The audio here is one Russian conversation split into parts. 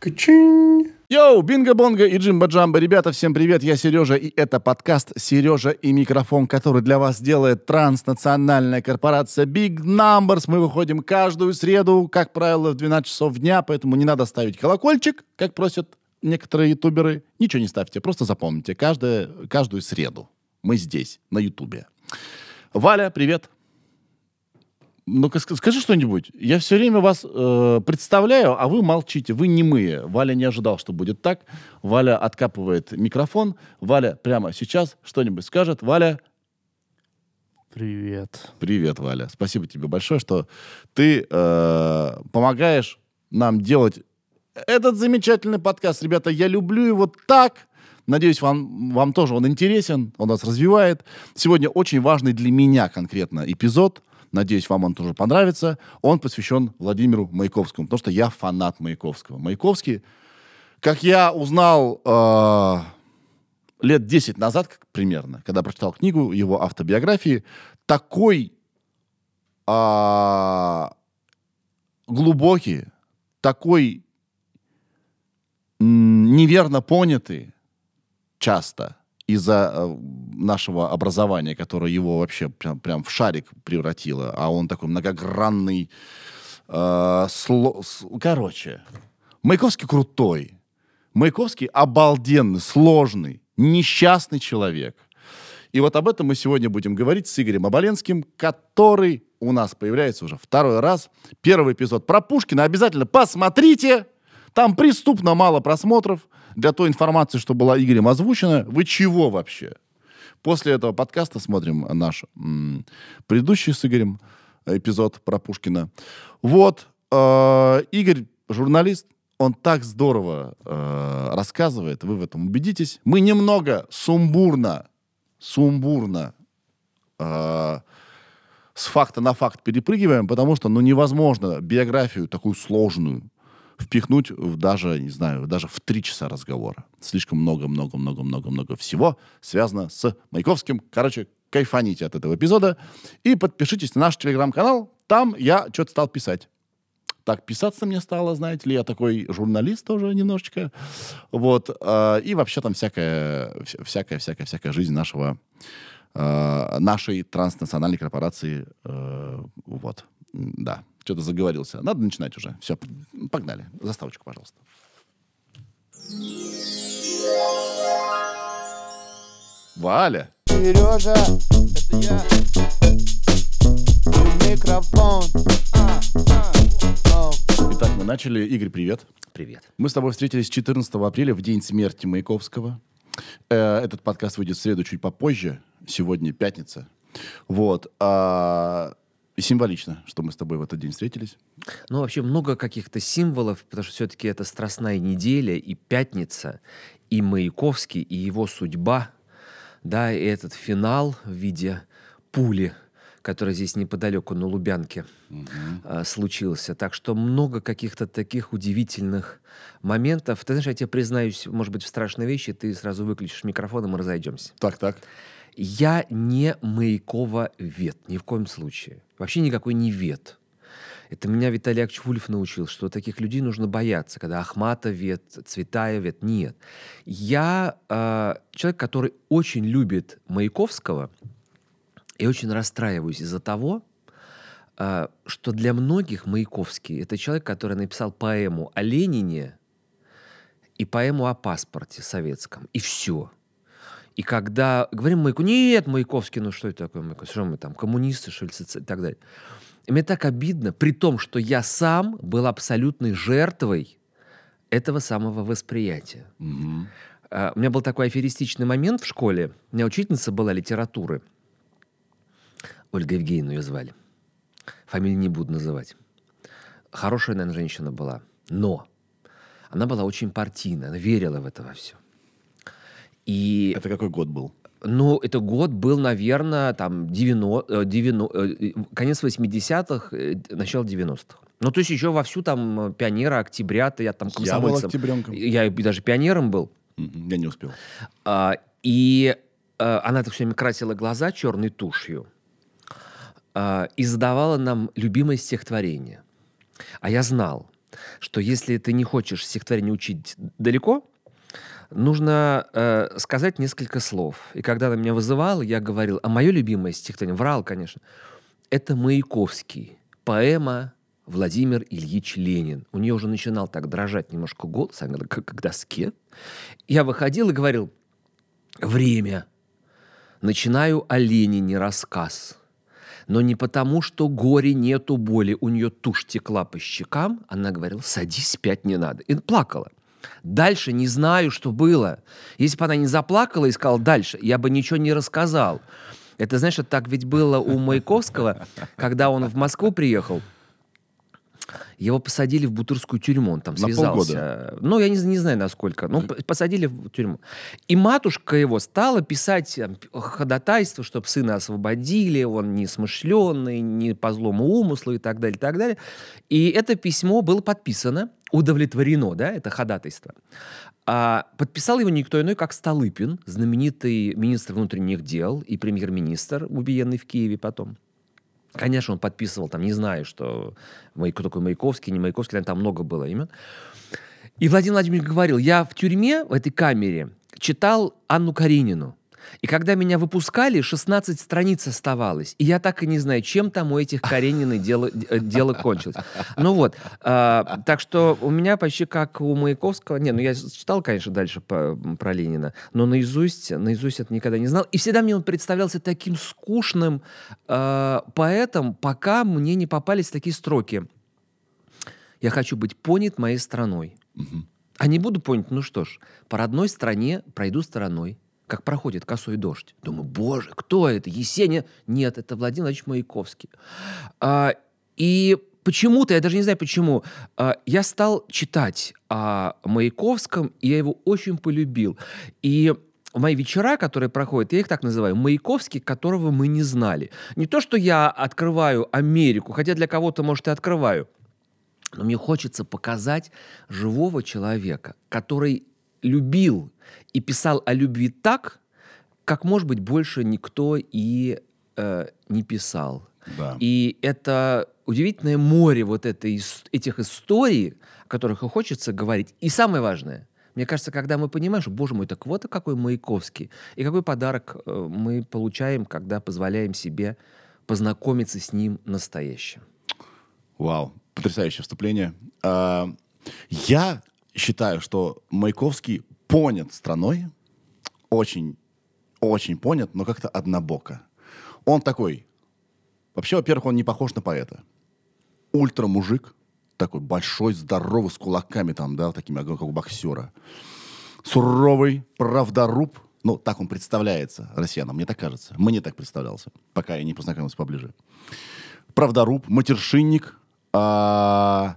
Качинь. Йоу, бинго-бонго и джимба-джамба. Ребята, всем привет, я Сережа, и это подкаст «Сережа и микрофон», который для вас делает транснациональная корпорация Big Numbers. Мы выходим каждую среду, как правило, в 12 часов дня, поэтому не надо ставить колокольчик, как просят некоторые ютуберы. Ничего не ставьте, просто запомните, каждую, каждую среду мы здесь, на ютубе. Валя, привет. Ну-ка, скажи что-нибудь. Я все время вас э, представляю, а вы молчите. Вы немые. Валя не ожидал, что будет так. Валя откапывает микрофон. Валя прямо сейчас что-нибудь скажет. Валя... Привет. Привет, Валя. Спасибо тебе большое, что ты э, помогаешь нам делать этот замечательный подкаст. Ребята, я люблю его так. Надеюсь, вам, вам тоже он интересен, он нас развивает. Сегодня очень важный для меня конкретно эпизод – Надеюсь, вам он тоже понравится. Он посвящен Владимиру Маяковскому, потому что я фанат Маяковского. Маяковский, как я узнал э, лет 10 назад примерно, когда прочитал книгу его автобиографии, такой э, глубокий, такой неверно понятый часто из-за э, нашего образования, которое его вообще прям, прям в шарик превратило, а он такой многогранный, э, сло, короче, Маяковский крутой, Маяковский обалденный, сложный, несчастный человек. И вот об этом мы сегодня будем говорить с Игорем Оболенским, который у нас появляется уже второй раз. Первый эпизод про Пушкина обязательно посмотрите. Там преступно мало просмотров для той информации, что была Игорем озвучена. Вы чего вообще? После этого подкаста смотрим наш м, предыдущий с Игорем эпизод про Пушкина. Вот, э, Игорь, журналист, он так здорово э, рассказывает, вы в этом убедитесь. Мы немного сумбурно, сумбурно э, с факта на факт перепрыгиваем, потому что ну, невозможно биографию такую сложную впихнуть в даже, не знаю, даже в три часа разговора. Слишком много-много-много-много-много всего связано с Маяковским. Короче, кайфаните от этого эпизода. И подпишитесь на наш телеграм-канал. Там я что-то стал писать. Так, писаться мне стало, знаете ли, я такой журналист тоже немножечко. Вот. Э, и вообще там всякая, всякая, всякая, всякая жизнь нашего, э, нашей транснациональной корпорации. Э, вот. Да. Что-то заговорился. Надо начинать уже. Все, погнали. Заставочку, пожалуйста. Валя. Сережа, это я. Микрофон. Итак, мы начали. Игорь, привет. Привет. Мы с тобой встретились 14 апреля, в день смерти Маяковского. Э, этот подкаст выйдет в среду чуть попозже. Сегодня пятница. Вот. А, и символично, что мы с тобой в этот день встретились. Ну, вообще много каких-то символов, потому что все-таки это Страстная неделя и пятница, и Маяковский, и его судьба, да, и этот финал в виде пули, который здесь неподалеку на Лубянке угу. э, случился. Так что много каких-то таких удивительных моментов. Ты знаешь, я тебе признаюсь, может быть, в страшной вещи, ты сразу выключишь микрофон, и мы разойдемся. Так, так. Я не Маякова вет, ни в коем случае. Вообще никакой не вет. Это меня Виталий Акчвулев научил, что таких людей нужно бояться, когда Ахмата вет, Цветая вет. Нет. Я э, человек, который очень любит Маяковского и очень расстраиваюсь из-за того, э, что для многих Маяковский — это человек, который написал поэму о Ленине и поэму о паспорте советском. И все. И когда говорим Маяку, нет, Маяковский, ну что это такое Маяковский, что мы там, коммунисты, что ли, и так далее. И мне так обидно, при том, что я сам был абсолютной жертвой этого самого восприятия. Угу. Uh, у меня был такой аферистичный момент в школе. У меня учительница была литературы. Ольга Евгеньевна ее звали. Фамилию не буду называть. Хорошая, наверное, женщина была. Но она была очень партийная, она верила в это во все. И... Это какой год был? Ну, это год был, наверное, там, 90, 90, э, э, конец 80-х, э, начало 90-х. Ну, то есть еще вовсю там пионера, октября-то я там комсомольцем. Я был октябренком. Я даже пионером был. Я не успел. А, и а, она так все время красила глаза черной тушью а, и задавала нам любимое стихотворение. А я знал, что если ты не хочешь стихотворение учить далеко, нужно э, сказать несколько слов. И когда она меня вызывала, я говорил, а мое любимое стихотворение, врал, конечно, это Маяковский, поэма Владимир Ильич Ленин. У нее уже начинал так дрожать немножко голос, она как к доске. Я выходил и говорил, время. Начинаю о Ленине рассказ. Но не потому, что горе нету боли. У нее тушь текла по щекам. Она говорила, садись, спять не надо. И плакала. Дальше не знаю, что было. Если бы она не заплакала и сказала дальше, я бы ничего не рассказал. Это, знаешь, так ведь было у Маяковского, когда он в Москву приехал. Его посадили в Бутырскую тюрьму, он там На связался. полгода? Ну, я не, не знаю, насколько. Ну, посадили в тюрьму. И матушка его стала писать там, ходатайство, чтобы сына освободили, он не смышленый, не по злому умыслу и так далее, и так далее. И это письмо было подписано, удовлетворено, да, это ходатайство. А подписал его никто иной, как Столыпин, знаменитый министр внутренних дел и премьер-министр, убиенный в Киеве потом. Конечно, он подписывал, там, не знаю, что кто такой Маяковский, не Маяковский, наверное, там много было имен. И Владимир Владимирович говорил, я в тюрьме, в этой камере, читал Анну Каренину. И когда меня выпускали, 16 страниц оставалось. И я так и не знаю, чем там у этих Карениной дело, э, дело кончилось. Ну вот. а, так что у меня почти как у Маяковского... Не, ну я читал, конечно, дальше по- про Ленина, но наизусть, наизусть это никогда не знал. И всегда мне он представлялся таким скучным э, поэтом, пока мне не попались такие строки. Я хочу быть понят моей страной. А не буду понят, ну что ж, по родной стране пройду стороной, как проходит косой дождь. Думаю, боже, кто это? Есения? Нет, это Владимир Владимирович Маяковский. А, и почему-то, я даже не знаю почему, а, я стал читать о Маяковском, и я его очень полюбил. И мои вечера, которые проходят, я их так называю, Маяковский, которого мы не знали. Не то, что я открываю Америку, хотя для кого-то, может, и открываю, но мне хочется показать живого человека, который любил и писал о любви так, как, может быть, больше никто и э, не писал. Да. И это удивительное море вот этой, этих историй, о которых и хочется говорить. И самое важное, мне кажется, когда мы понимаем, что, боже мой, так вот какой Маяковский, и какой подарок э, мы получаем, когда позволяем себе познакомиться с ним настоящим. Вау, потрясающее вступление. А, Я считаю, что Маяковский понят страной, очень, очень понят, но как-то однобоко. Он такой, вообще, во-первых, он не похож на поэта. Ультра-мужик, такой большой, здоровый, с кулаками там, да, такими, как у боксера. Суровый, правдоруб, ну, так он представляется россиянам, мне так кажется. Мне так представлялся, пока я не познакомился поближе правдоруб, матершинник, а,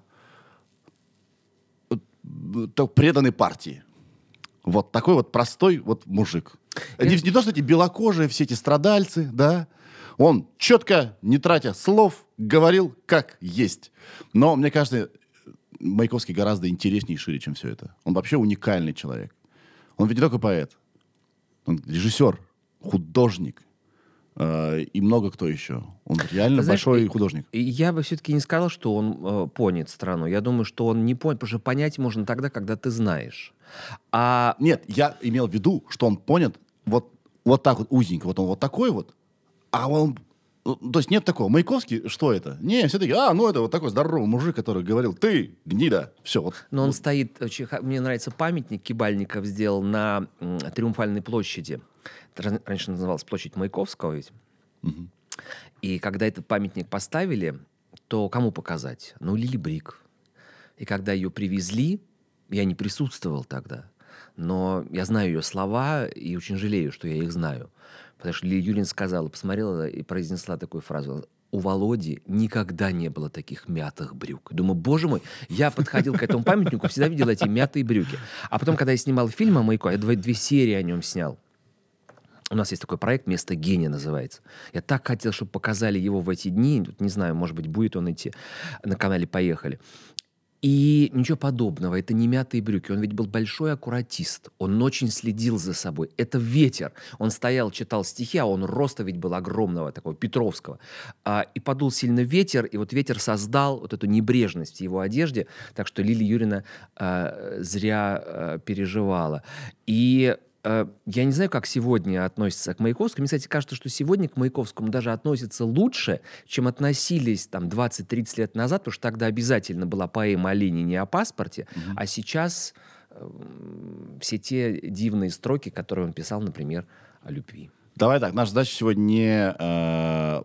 э, то преданный партии. Вот такой вот простой вот мужик. Не, не то, что эти белокожие, все эти страдальцы, да. Он четко, не тратя слов, говорил, как есть. Но, мне кажется, Маяковский гораздо интереснее и шире, чем все это. Он вообще уникальный человек. Он ведь не только поэт. Он режиссер, художник, э, и много кто еще. Он реально знаешь, большой художник. Я бы все-таки не сказал, что он э, понят страну. Я думаю, что он не понят, потому что понять можно тогда, когда ты знаешь. А Нет, я имел в виду, что он понят вот, вот так вот узенько. Вот он вот такой вот, а он... То есть нет такого. Маяковский, что это? Не, все таки а, ну это вот такой здоровый мужик, который говорил, ты, гнида. Все, вот. но он стоит, очень мне нравится памятник Кибальников сделал на м, Триумфальной площади. Это раньше называлась площадь Маяковского ведь. И когда этот памятник поставили, то кому показать? Ну, Лили Брик. И когда ее привезли, я не присутствовал тогда, но я знаю ее слова и очень жалею, что я их знаю. Потому что Лили Юрин сказала, посмотрела и произнесла такую фразу. У Володи никогда не было таких мятых брюк. Думаю, боже мой, я подходил к этому памятнику, всегда видел эти мятые брюки. А потом, когда я снимал фильм о Маяко, я две, две серии о нем снял. У нас есть такой проект «Место гения» называется. Я так хотел, чтобы показали его в эти дни. Не знаю, может быть, будет он идти на канале «Поехали». И ничего подобного, это не мятые брюки. Он ведь был большой аккуратист. Он очень следил за собой. Это ветер. Он стоял, читал стихи, а он роста ведь был огромного, такого Петровского. А, и подул сильно ветер, и вот ветер создал вот эту небрежность в его одежде. Так что Лилия Юрьевна а, зря а, переживала. И я не знаю, как сегодня относятся к Маяковскому. Мне, кстати, кажется, что сегодня к Маяковскому даже относятся лучше, чем относились там 20-30 лет назад, потому что тогда обязательно была поэма о Ленине о паспорте, а сейчас э, все те дивные строки, которые он писал, например, о любви. Давай так, наша задача сегодня не э,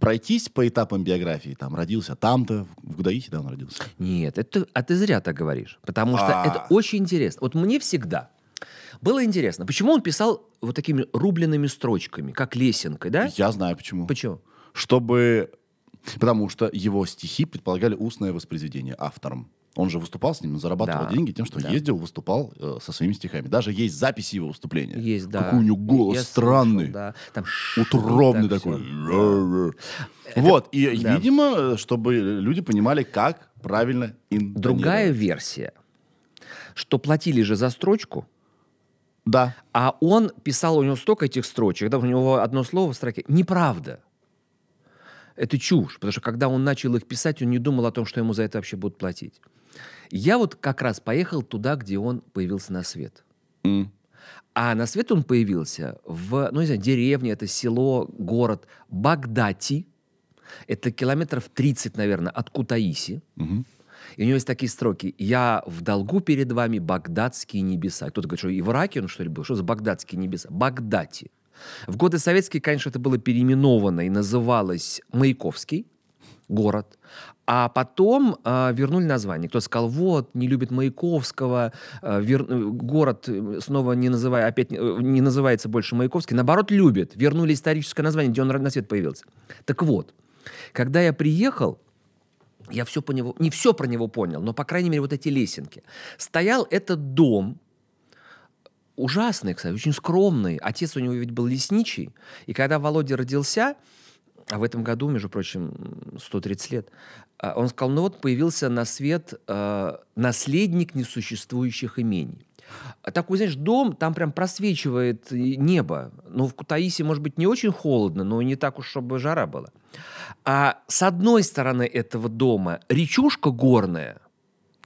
пройтись по этапам биографии. Там родился там-то, в Гудаихе, да, он родился. Нет, это, а ты зря так говоришь, потому что А. это очень интересно. Вот мне всегда было интересно, почему он писал вот такими рубленными строчками, как лесенкой, да? Я знаю почему. Почему? Чтобы... Потому что его стихи предполагали устное воспроизведение автором. Он же выступал с ним, зарабатывал Да, деньги тем, что да. ездил, выступал э, со своими стихами. Даже есть записи его выступления. Есть, да. Какой у него голос Я странный. слышал, да. Там утробный так такой. всё. Вот, и, да. видимо, чтобы люди понимали, как правильно интонировать. Другая версия, что платили же за строчку, Да. а он писал, у него столько этих строчек, да, у него одно слово в строке. Неправда. Это чушь, потому что когда он начал их писать, он не думал о том, что ему за это вообще будут платить. Я вот как раз поехал туда, где он появился на свет. М. А на свет он появился в, ну, не знаю, деревне, это село, город Багдати. Это километров 30, наверное, от Кутаиси. Мгм. И у него есть такие строки. «Я в долгу перед вами, багдадские небеса». Кто-то говорит, что и в Ираке он, что ли, был? Что за багдадские небеса? Багдати. В годы советские, конечно, это было переименовано и называлось Маяковский город. А потом а, вернули название. Кто сказал, вот, не любит Маяковского, а, вер- э, город э, снова не, называя, опять не, э, не называется больше Маяковский. Наоборот, любит. Вернули историческое название, где он на свет появился. Так вот, когда я приехал, я все по него, не все про него понял, но, по крайней мере, вот эти лесенки. Стоял этот дом, ужасный, кстати, очень скромный. Отец у него ведь был лесничий. И когда Володя родился, а в этом году, между прочим, 130 лет, а, он сказал, ну вот появился на свет э, наследник несуществующих имений. А Такой, знаешь, дом, там прям просвечивает и небо. Ну, в Кутаиси, может быть, не очень холодно, но не так уж, чтобы жара была. А с одной стороны этого дома речушка горная,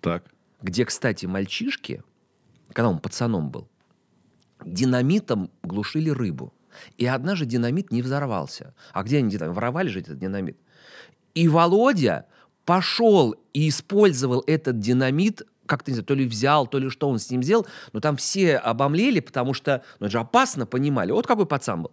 Так. где, кстати, мальчишки, когда он пацаном был, динамитом глушили рыбу. И однажды динамит не взорвался. А где они динамит? Воровали же этот динамит. И Володя пошел и использовал этот динамит, как-то, не знаю, то ли взял, то ли что он с ним сделал, но там все обомлели, потому что, ну, это же опасно, понимали. Вот какой пацан был.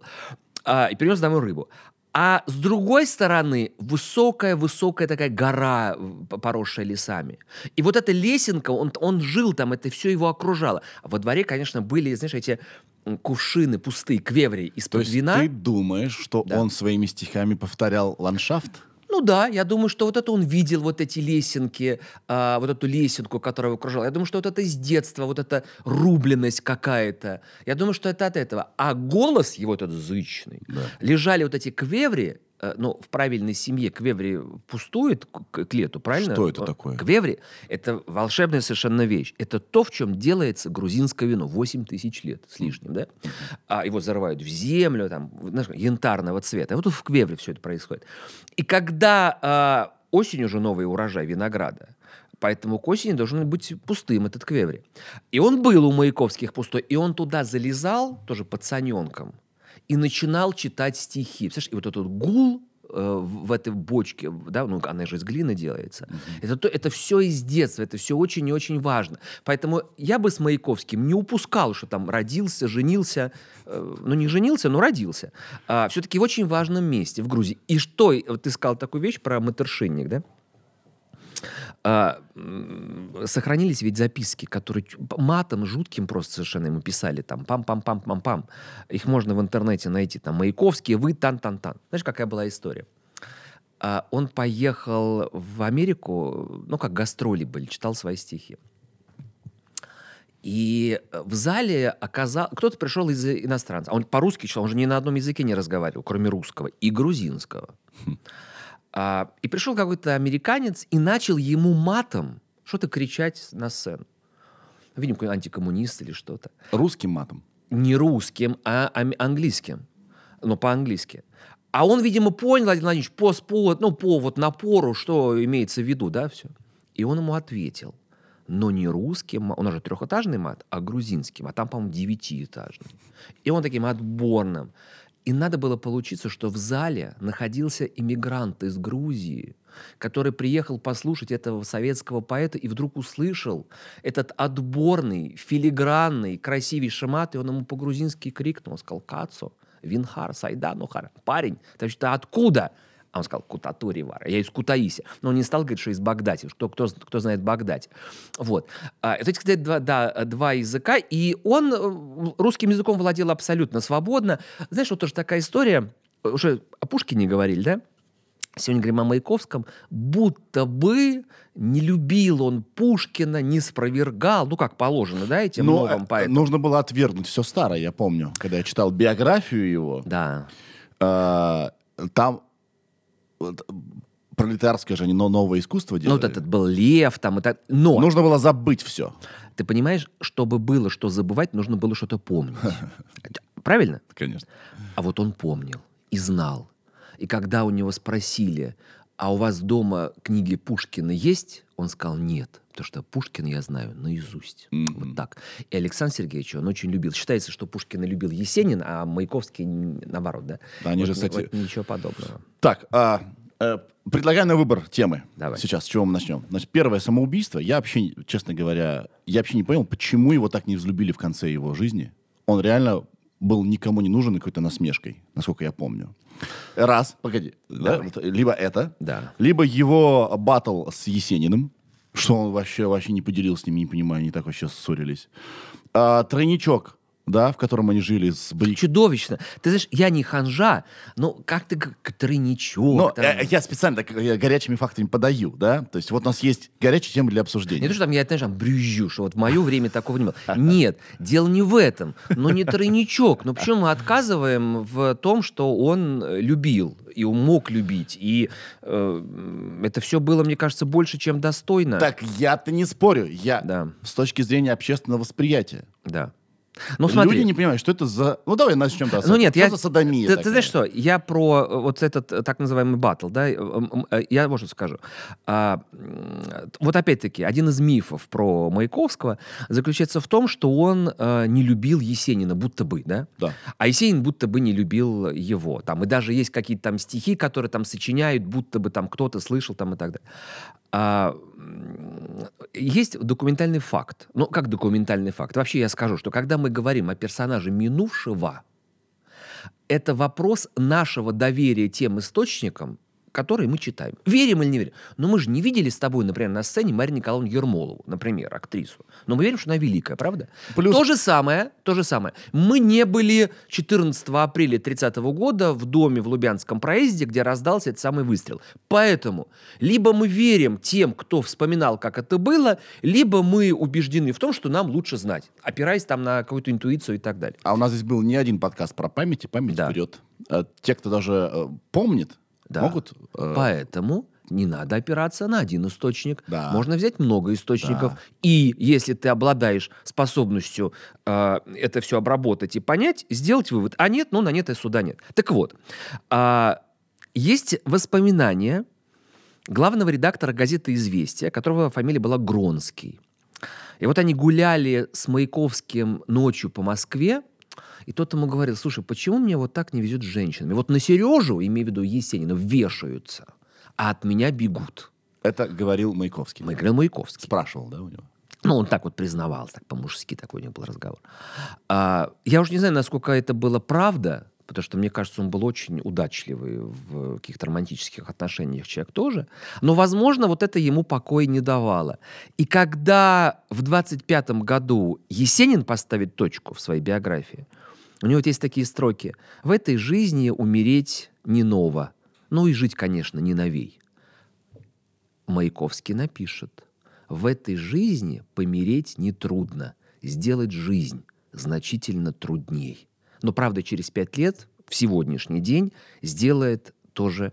А, и принес домой рыбу. А с другой стороны, высокая-высокая такая гора, поросшая лесами. И вот эта лесенка, он, он жил там, это все его окружало. А во дворе, конечно, были, знаешь, эти кувшины пустые, квеври из-под вина. ты думаешь, что Да. он своими стихами повторял ландшафт? Ну да, я думаю, что вот это он видел, вот эти лесенки, а, вот эту лесенку, которая его окружала. Я думаю, что вот это из детства, вот эта рубленность какая-то. Я думаю, что это от этого. А голос его этот зычный. Да. Лежали вот эти квеври, э, ну, в правильной семье квеври пустует к, к- лету, правильно? Что это Э, такое? Квеври – это волшебная совершенно вещь. Это то, в чем делается грузинское вино. 8 тысяч лет с лишним, да? А его зарывают в землю, там, знаешь, янтарного цвета. Вот в квевре все это происходит. И когда а, осенью уже новый урожай винограда, Поэтому к осени должен быть пустым этот квеври. И он был у Маяковских пустой, и он туда залезал, тоже пацаненком, и начинал читать стихи. Представляешь, и вот этот гул э, в этой бочке, да, ну, она же из глины делается. Это, то- это все из детства, это все очень и очень важно. Поэтому я бы с Маяковским не упускал, что там родился, женился, э, ну, не женился, но родился. все-таки в очень важном месте, в Грузии. И что, вот ты сказал такую вещь про матершинник, да? А, сохранились ведь записки, которые матом жутким просто совершенно ему писали, там, пам-пам-пам-пам-пам. Их можно в интернете найти, там, Маяковские, вы, тан-тан-тан. Знаешь, какая была история? А, он поехал в Америку, ну, как гастроли были, читал свои стихи. И в зале оказал... Кто-то пришел из иностранца. Он по-русски читал, он же ни на одном языке не разговаривал, кроме русского и грузинского. А, и пришел какой-то американец и начал ему матом что-то кричать на сцену. Видимо, какой антикоммунист или что-то. Русским матом. Не русским, а английским. Ну, по-английски. А он, видимо, понял, Владимир Владимирович, по, по, ну, по вот напору, что имеется в виду, да, все. И он ему ответил. Но не русским, он уже трехэтажный мат, а грузинским. А там, по-моему, девятиэтажный. И он таким отборным. И надо было получиться, что в зале находился иммигрант из Грузии, который приехал послушать этого советского поэта и вдруг услышал этот отборный, филигранный, красивейший мат, и он ему по-грузински крикнул, сказал «Кацо, Винхар, Сайданухар, парень, ты, ты откуда?» А он сказал «Кутатури вара», я из Кутаиси. Но он не стал говорить, что из Багдади, кто, кто, кто знает Багдади. Вот. А, Это, кстати, два, да, два языка, и он э, русским языком владел абсолютно свободно. Знаешь, вот тоже такая история, уже о Пушкине говорили, да? Сегодня говорим о Маяковском, будто бы не любил он Пушкина, не спровергал, ну, как положено, да, этим Но новым э, поэтам. нужно было отвергнуть все старое, я помню. Когда я читал биографию его, Да. э, там пролетарское же, они но новое искусство Ну, делали. вот этот был Лев там и так. Но, Нужно было забыть все. ты понимаешь, чтобы было что забывать, нужно было что-то помнить. Правильно? Конечно. А вот он помнил и знал. И когда у него спросили, а у вас дома книги Пушкина есть? Он сказал, нет, потому что Пушкина я знаю наизусть. Вот так. И Александр Сергеевич он очень любил. Считается, что Пушкина любил Есенин, а Маяковский наоборот, да? Да, они Вот же, кстати- вот ничего подобного. Так, а, э, предлагаю на выбор темы. Давай. Сейчас, с чего мы начнем? Значит, первое самоубийство. Я вообще, честно говоря, я вообще не понял, почему его так не взлюбили в конце его жизни. Он реально был никому не нужен и какой-то насмешкой, насколько я помню. Раз, погоди. да, вот либо это, Да. либо его батл с Есениным, что он вообще, вообще не поделился с ним, не понимаю, они так вообще ссорились. А, тройничок, да, в котором они жили с Брик. Чудовищно. Ты знаешь, я не ханжа, но как ты тройничок. Но там. э, я специально так э, горячими фактами подаю, да? То есть вот у нас есть горячие темы для обсуждения. Не то, что там я, знаешь, там брюзжу, что вот в мое время такого не было. Нет, дело не в этом. Но не тройничок. Но почему мы отказываем в том, что он э, любил и он мог любить? И э, это все было, мне кажется, больше, чем достойно. Так я-то не спорю. Я Да. с точки зрения общественного восприятия. Да. Ну, смотри. Люди не понимают, что это за... Ну, давай начнем. Да, Ну нет, что я... за садомия Ты, ты знаешь что, я про э, вот этот э, так называемый батл, да, э, я вот что скажу. А, вот опять-таки, один из мифов про Маяковского заключается в том, что он э, не любил Есенина, будто бы, да? Да. А Есенин будто бы не любил его. Там, и даже есть какие-то там стихи, которые там сочиняют, будто бы там кто-то слышал там и так далее. А, есть документальный факт. Ну, как документальный факт? Вообще я скажу, что когда мы говорим о персонаже минувшего, это вопрос нашего доверия тем источникам, которые мы читаем. Верим или не верим? Но мы же не видели с тобой, например, на сцене Марию Николаевну Ермолову, например, актрису. Но мы верим, что она великая, правда? Плюс- То же самое, то же самое. Мы не были 14 апреля 30 года в доме в Лубянском проезде, где раздался этот самый выстрел. Поэтому либо мы верим тем, кто вспоминал, как это было, либо мы убеждены в том, что нам лучше знать, опираясь там на какую-то интуицию и так далее. А у нас здесь был не один подкаст про память, и память Да. вперед. Э, Те, кто даже э, помнит, Да. могут... э, Поэтому не надо опираться на один источник. Да. Можно взять много источников. Да. И если ты обладаешь способностью э, это все обработать и понять, сделать вывод. А нет, ну на нет и суда нет. Так вот, а, есть воспоминания главного редактора газеты «Известия», которого фамилия была Гронский. И вот они гуляли с Маяковским ночью по Москве, и тот ему говорил, слушай, почему мне вот так не везет с женщинами? Вот на Сережу, имею в виду Есенина, вешаются, а от меня бегут. Это говорил Маяковский. Мы говорил Маяковский. Спрашивал, да, у него? Ну, он так вот признавался, так по-мужски такой у него был разговор. А, я уже не знаю, насколько это было правда, потому что, мне кажется, он был очень удачливый в каких-то романтических отношениях, человек тоже. Но, возможно, вот это ему покоя не давало. И когда в 25-м году Есенин поставит точку в своей биографии, у него вот есть такие строки. «В этой жизни умереть не ново, ну и жить, конечно, не новей». Маяковский напишет. В этой жизни помереть нетрудно, сделать жизнь значительно трудней. Но, правда, через пять лет, в сегодняшний день, сделает то же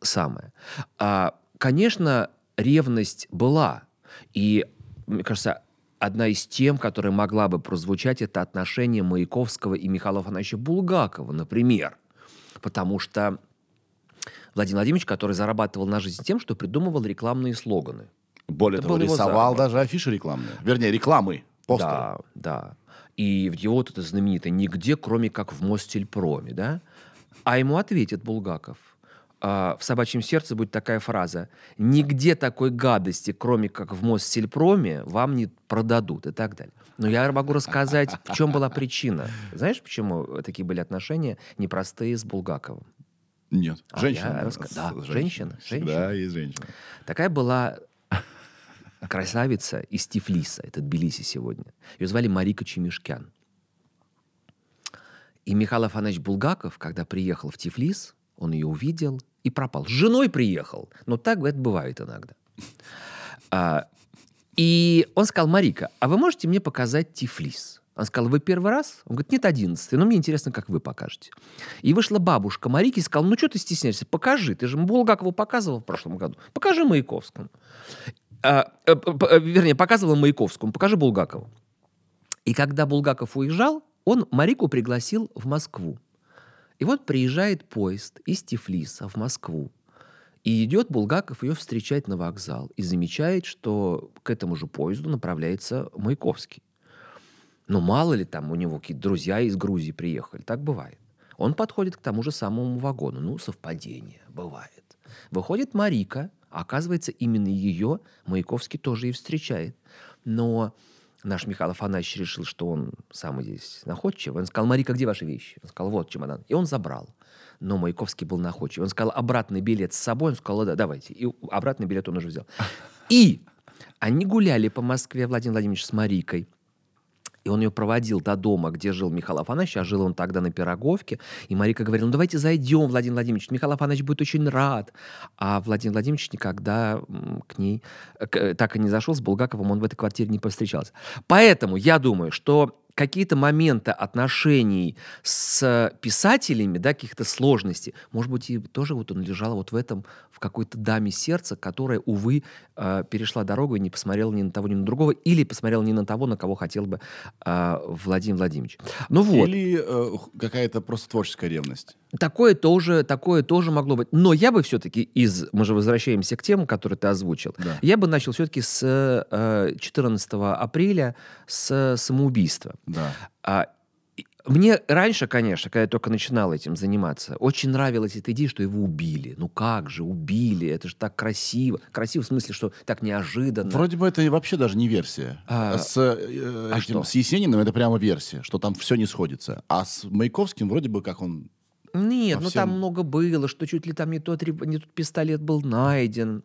самое. А, конечно, ревность была, И, мне кажется, одна из тем, которая могла бы прозвучать, это отношение Маяковского и Михаила Афанасьевича Булгакова, например. Потому что Владимир Владимирович, который зарабатывал на жизнь тем, что придумывал рекламные слоганы. Более Это того, рисовал даже афиши рекламные. Вернее, рекламы, постеры. Да, да. И в его вот это знаменитое «Нигде, кроме как в Мостельпроме», да? А ему ответит Булгаков. А, в «Собачьем сердце» будет такая фраза «Нигде такой гадости, кроме как в Мостельпроме, вам не продадут» и так далее. Но я могу рассказать, в чем была причина. Знаешь, почему такие были отношения непростые с Булгаковым? Нет, А, женщина. С- да, женщина. женщина, Всегда женщина. есть женщина. Такая была красавица из Тифлиса, это Тбилиси сегодня. Ее звали Марика Чемишкян. И Михаил Афанасьевич Булгаков, когда приехал в Тифлис, он ее увидел и пропал. С женой приехал, но так это бывает иногда. А, и он сказал, Марика, а вы можете мне показать Тифлис? Он сказал, вы первый раз? Он говорит, нет, одиннадцатый, но мне интересно, как вы покажете. И вышла бабушка Марики и сказала, ну что ты стесняешься, покажи, ты же Булгакову показывал в прошлом году, покажи Маяковскому. А, п- вернее, показывала Маяковскому, покажи Булгакову. И когда Булгаков уезжал, он Марику пригласил в Москву. И вот приезжает поезд из Тифлиса в Москву. И идет Булгаков ее встречать на вокзал. И замечает, что к этому же поезду направляется Маяковский. Ну, мало ли там у него какие-то друзья из Грузии приехали. Так бывает. Он подходит к тому же самому вагону. Ну, совпадение. Бывает. Выходит Марика. Оказывается, именно ее Маяковский тоже и встречает. Но наш Михаил Афанасьевич решил, что он самый здесь находчивый. Он сказал, Марика, где ваши вещи? Он сказал, вот чемодан. И он забрал. Но Маяковский был находчивый. Он сказал, обратный билет с собой. Он сказал, да, давайте. И обратный билет он уже взял. И они гуляли по Москве, Владимир Владимирович, с Марикой. И он ее проводил до дома, где жил Михаил Афанасьевич, а жил он тогда на Пироговке. И Марика говорила, ну давайте зайдем, Владимир Владимирович, Михаил Афанасьевич будет очень рад. А Владимир Владимирович никогда к ней к- так и не зашел с Булгаковым, он в этой квартире не повстречался. Поэтому я думаю, что какие-то моменты отношений с писателями, да, каких-то сложностей, может быть, и тоже вот он лежал вот в этом, в какой-то даме сердца, которая, увы, э, перешла дорогу и не посмотрела ни на того, ни на другого, или посмотрела не на того, на кого хотел бы э, Владимир Владимирович. Ну вот. Или э, какая-то просто творческая ревность. Такое тоже, такое тоже могло быть. Но я бы все-таки из... Мы же возвращаемся к темам, которые ты озвучил. Да. Я бы начал все-таки с э, 14 апреля, с самоубийства. Да. А, мне раньше, конечно, когда я только начинал этим заниматься, очень нравилась эта идея, что его убили. Ну как же, убили, это же так красиво. Красиво в смысле, что так неожиданно. Вроде бы это вообще даже не версия. А, с, э, а этим, что? с Есениным это прямо версия, что там все не сходится. А с Маяковским вроде бы как он... Нет, ну там много было, что чуть ли там не тот, не тот пистолет был найден,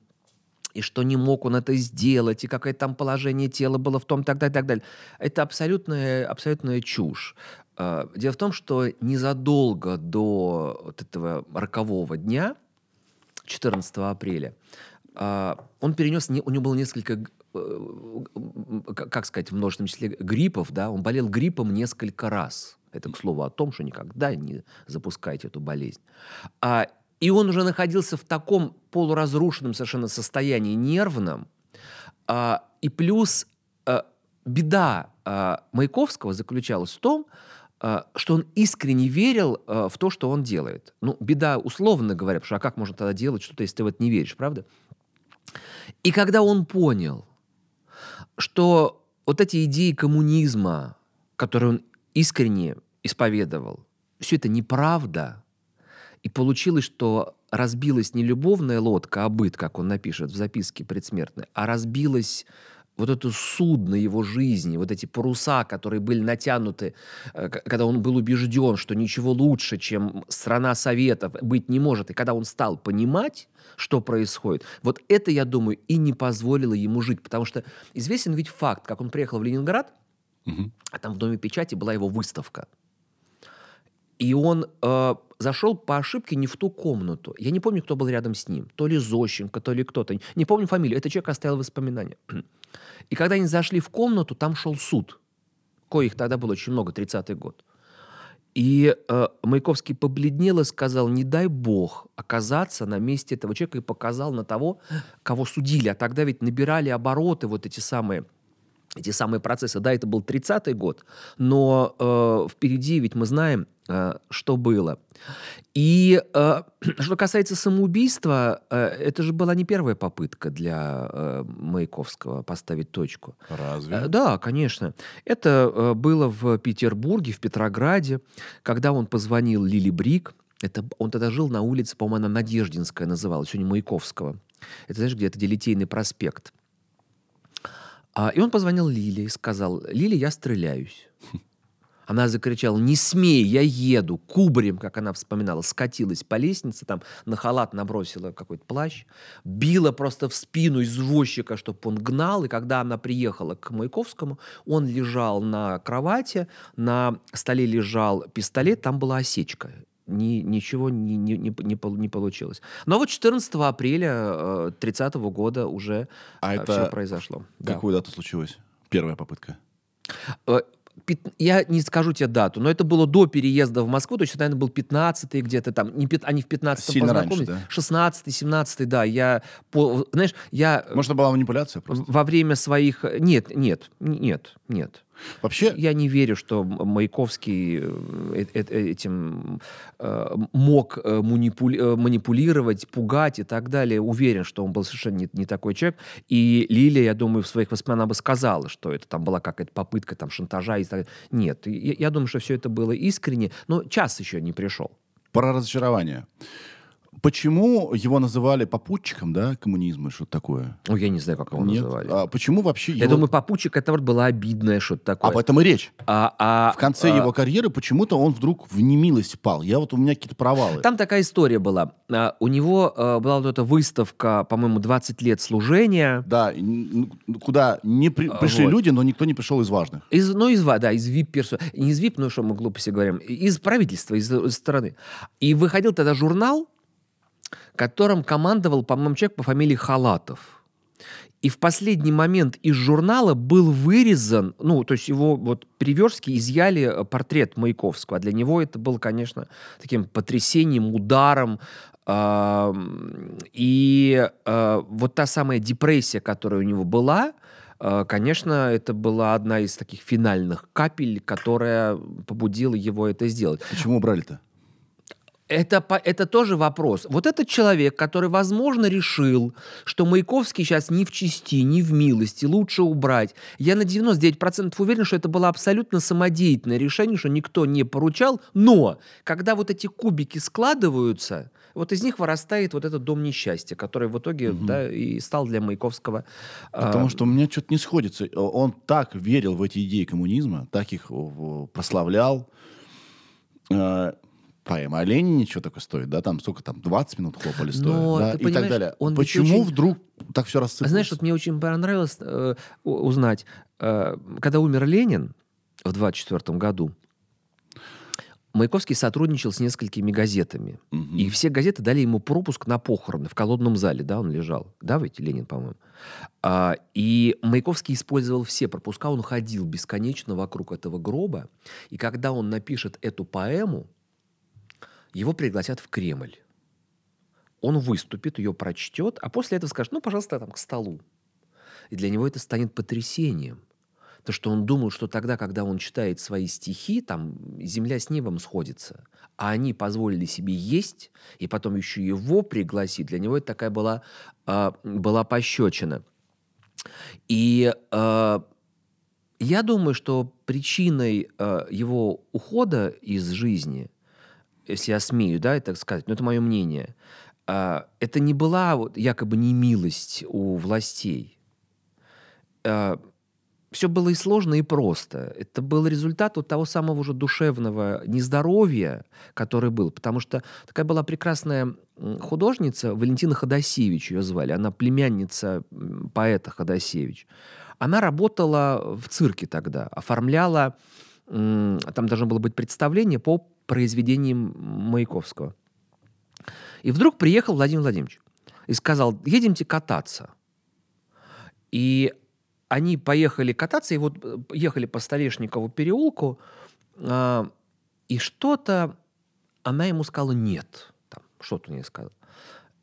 и что не мог он это сделать, и какое там положение тела было в том, так далее, так далее. Это абсолютная, абсолютная чушь. А, Дело в том, что незадолго до вот этого рокового дня, 14 апреля, а, он перенес, не- у него было несколько, как сказать, в множественном числе гриппов, да, он болел гриппом несколько раз. Это, к слову, о том, что никогда не запускайте эту болезнь. А, и он уже находился в таком полуразрушенном совершенно состоянии нервном. А, и плюс а, беда а, Маяковского заключалась в том, что он искренне верил в то, что он делает. Ну, беда, условно говоря, потому что а как можно тогда делать что-то, если ты в это не веришь, правда? И когда он понял, что вот эти идеи коммунизма, которые он искренне исповедовал, все это неправда, и получилось, что разбилась не любовная лодка, а быт, как он напишет в записке предсмертной, а разбилась вот это судно его жизни, вот эти паруса, которые были натянуты, э, когда он был убежден, что ничего лучше, чем страна Советов быть не может. И когда он стал понимать, что происходит, вот это, я думаю, и не позволило ему жить. Потому что известен ведь факт, как он приехал в Ленинград, Мгм. а там в Доме печати была его выставка. И он э, зашел по ошибке не в ту комнату. Я не помню, кто был рядом с ним. То ли Зощенко, то ли кто-то. Не помню фамилию. Этот человек оставил воспоминания. И когда они зашли в комнату, там шел суд. Коих тогда было очень много, 30-й год. И э, Маяковский побледнел и сказал, не дай бог оказаться на месте этого человека и показал на того, кого судили. А тогда ведь набирали обороты вот эти самые эти самые процессы. Да, это был 30-й год, но э, впереди ведь мы знаем, э, что было. И э, что касается самоубийства, э, это же была не первая попытка для э, Маяковского поставить точку. Разве? Э, Да, конечно. Это э, было в Петербурге, в Петрограде, когда он позвонил Лили Брик. Это, он тогда жил на улице, по-моему, она Надеждинская называлась, сегодня Маяковского. Это, знаешь, где это Делитейный проспект. А, и он позвонил Лиле и сказал, Лили, я стреляюсь. Она закричала, не смей, я еду. Кубарем, как она вспоминала, скатилась по лестнице, там на халат набросила какой-то плащ, била просто в спину извозчика, чтобы он гнал. И когда она приехала к Маяковскому, он лежал на кровати, на столе лежал пистолет, там была осечка. Ни- ничего не, не, не, не не получилось. Но вот 14 апреля 30 года уже А все это произошло. Да. Какую дату случилось? Первая попытка. Э, Я не скажу тебе дату, но это было до переезда в Москву, то есть, это, наверное, был 15-й где-то там. Не, они в 15-м Сильно раньше, познакомились. да? 16-й, 17-й, да. Я, по- знаешь, я э, Может, это была манипуляция просто? во время своих... Нет, нет, нет, нет. Вообще, Я не верю, что Маяковский э, э- э- этим мог манипули- манипулировать, пугать и так далее. Уверен, что он был совершенно не, не такой человек. И Лилия, я думаю, в своих воспоминаниях бы сказала, что это там была какая-то попытка там, шантажа. И так... Нет, я, я думаю, что все это было искренне, но час еще не пришел. про разочарование. Почему его называли попутчиком, да, коммунизма, что-то такое? Ну, я не знаю, как его Нет. называли. А почему вообще Я его... думаю, попутчик это вот было обидное что-то такое. Об этом и речь. А- а- В конце а, его карьеры почему-то он вдруг в немилость впал. Я вот у меня какие-то провалы. Там такая история была. А, У него э, была вот эта выставка, по-моему, 20 лет служения. Да, куда не при- А, пришли вот. люди, но никто не пришел из важных. Из, ну, из, да, из VIP персо... Не из VIP, ну что мы глупости говорим, из правительства, из, из страны. И выходил тогда журнал, которым командовал, по-моему, человек по фамилии Халатов. И в последний момент из журнала был вырезан, ну, то есть его вот Приверски изъяли э, портрет Маяковского. А для него это было, конечно, таким потрясением, ударом. И э, вот та самая депрессия, которая у него была, э, конечно, это была одна из таких финальных капель, которая побудила его это сделать. Почему убрали-то? Это, это тоже вопрос. Вот этот человек, который, возможно, решил, что Маяковский сейчас ни в чести, ни в милости, лучше убрать. Я на 99% уверен, что это было абсолютно самодеятельное решение, что никто не поручал. Но, когда вот эти кубики складываются, вот из них вырастает вот этот дом несчастья, который в итоге да, и стал для Маяковского... Потому а, что у меня что-то не сходится. Он так верил в эти идеи коммунизма, так их о, прославлял. Поэма о Ленине что такое стоит, да? Там сколько там, 20 минут хлопали стоит, да? И так далее. он Почему очень- вдруг так все А рассыпалось? Знаешь, вот мне очень понравилось э, узнать, э, когда умер Ленин в 24 году, Маяковский сотрудничал с несколькими газетами. Мгм. И все газеты дали ему пропуск на похороны в колодном зале, да, он лежал. Да, ведь Ленин, по-моему. А, и Маяковский использовал все пропуска, он ходил бесконечно вокруг этого гроба. И когда он напишет эту поэму, его пригласят в Кремль. Он выступит, ее прочтет, а после этого скажет, ну, пожалуйста, там к столу. И для него это станет потрясением. То, что он думал, что тогда, когда он читает свои стихи, там земля с небом сходится, а они позволили себе есть, и потом еще его пригласить, для него это такая была, а, была пощечина. И а, я думаю, что причиной а, его ухода из жизни, если я смею, да, это сказать, но это мое мнение, а, это не была вот якобы не милость у властей. все было и сложно, и просто. Это был результат вот того самого уже душевного нездоровья, который был. Потому что такая была прекрасная художница, Валентина Ходосевич ее звали. Она племянница поэта Ходосевич. Она работала в цирке тогда, оформляла... Там должно было быть представление по произведениям Маяковского. И вдруг приехал Владимир Владимирович и сказал, едемте кататься. И они поехали кататься, и вот э, ехали по Столешникову переулку, а, И что-то она ему сказала «нет». Там, что-то мне сказала.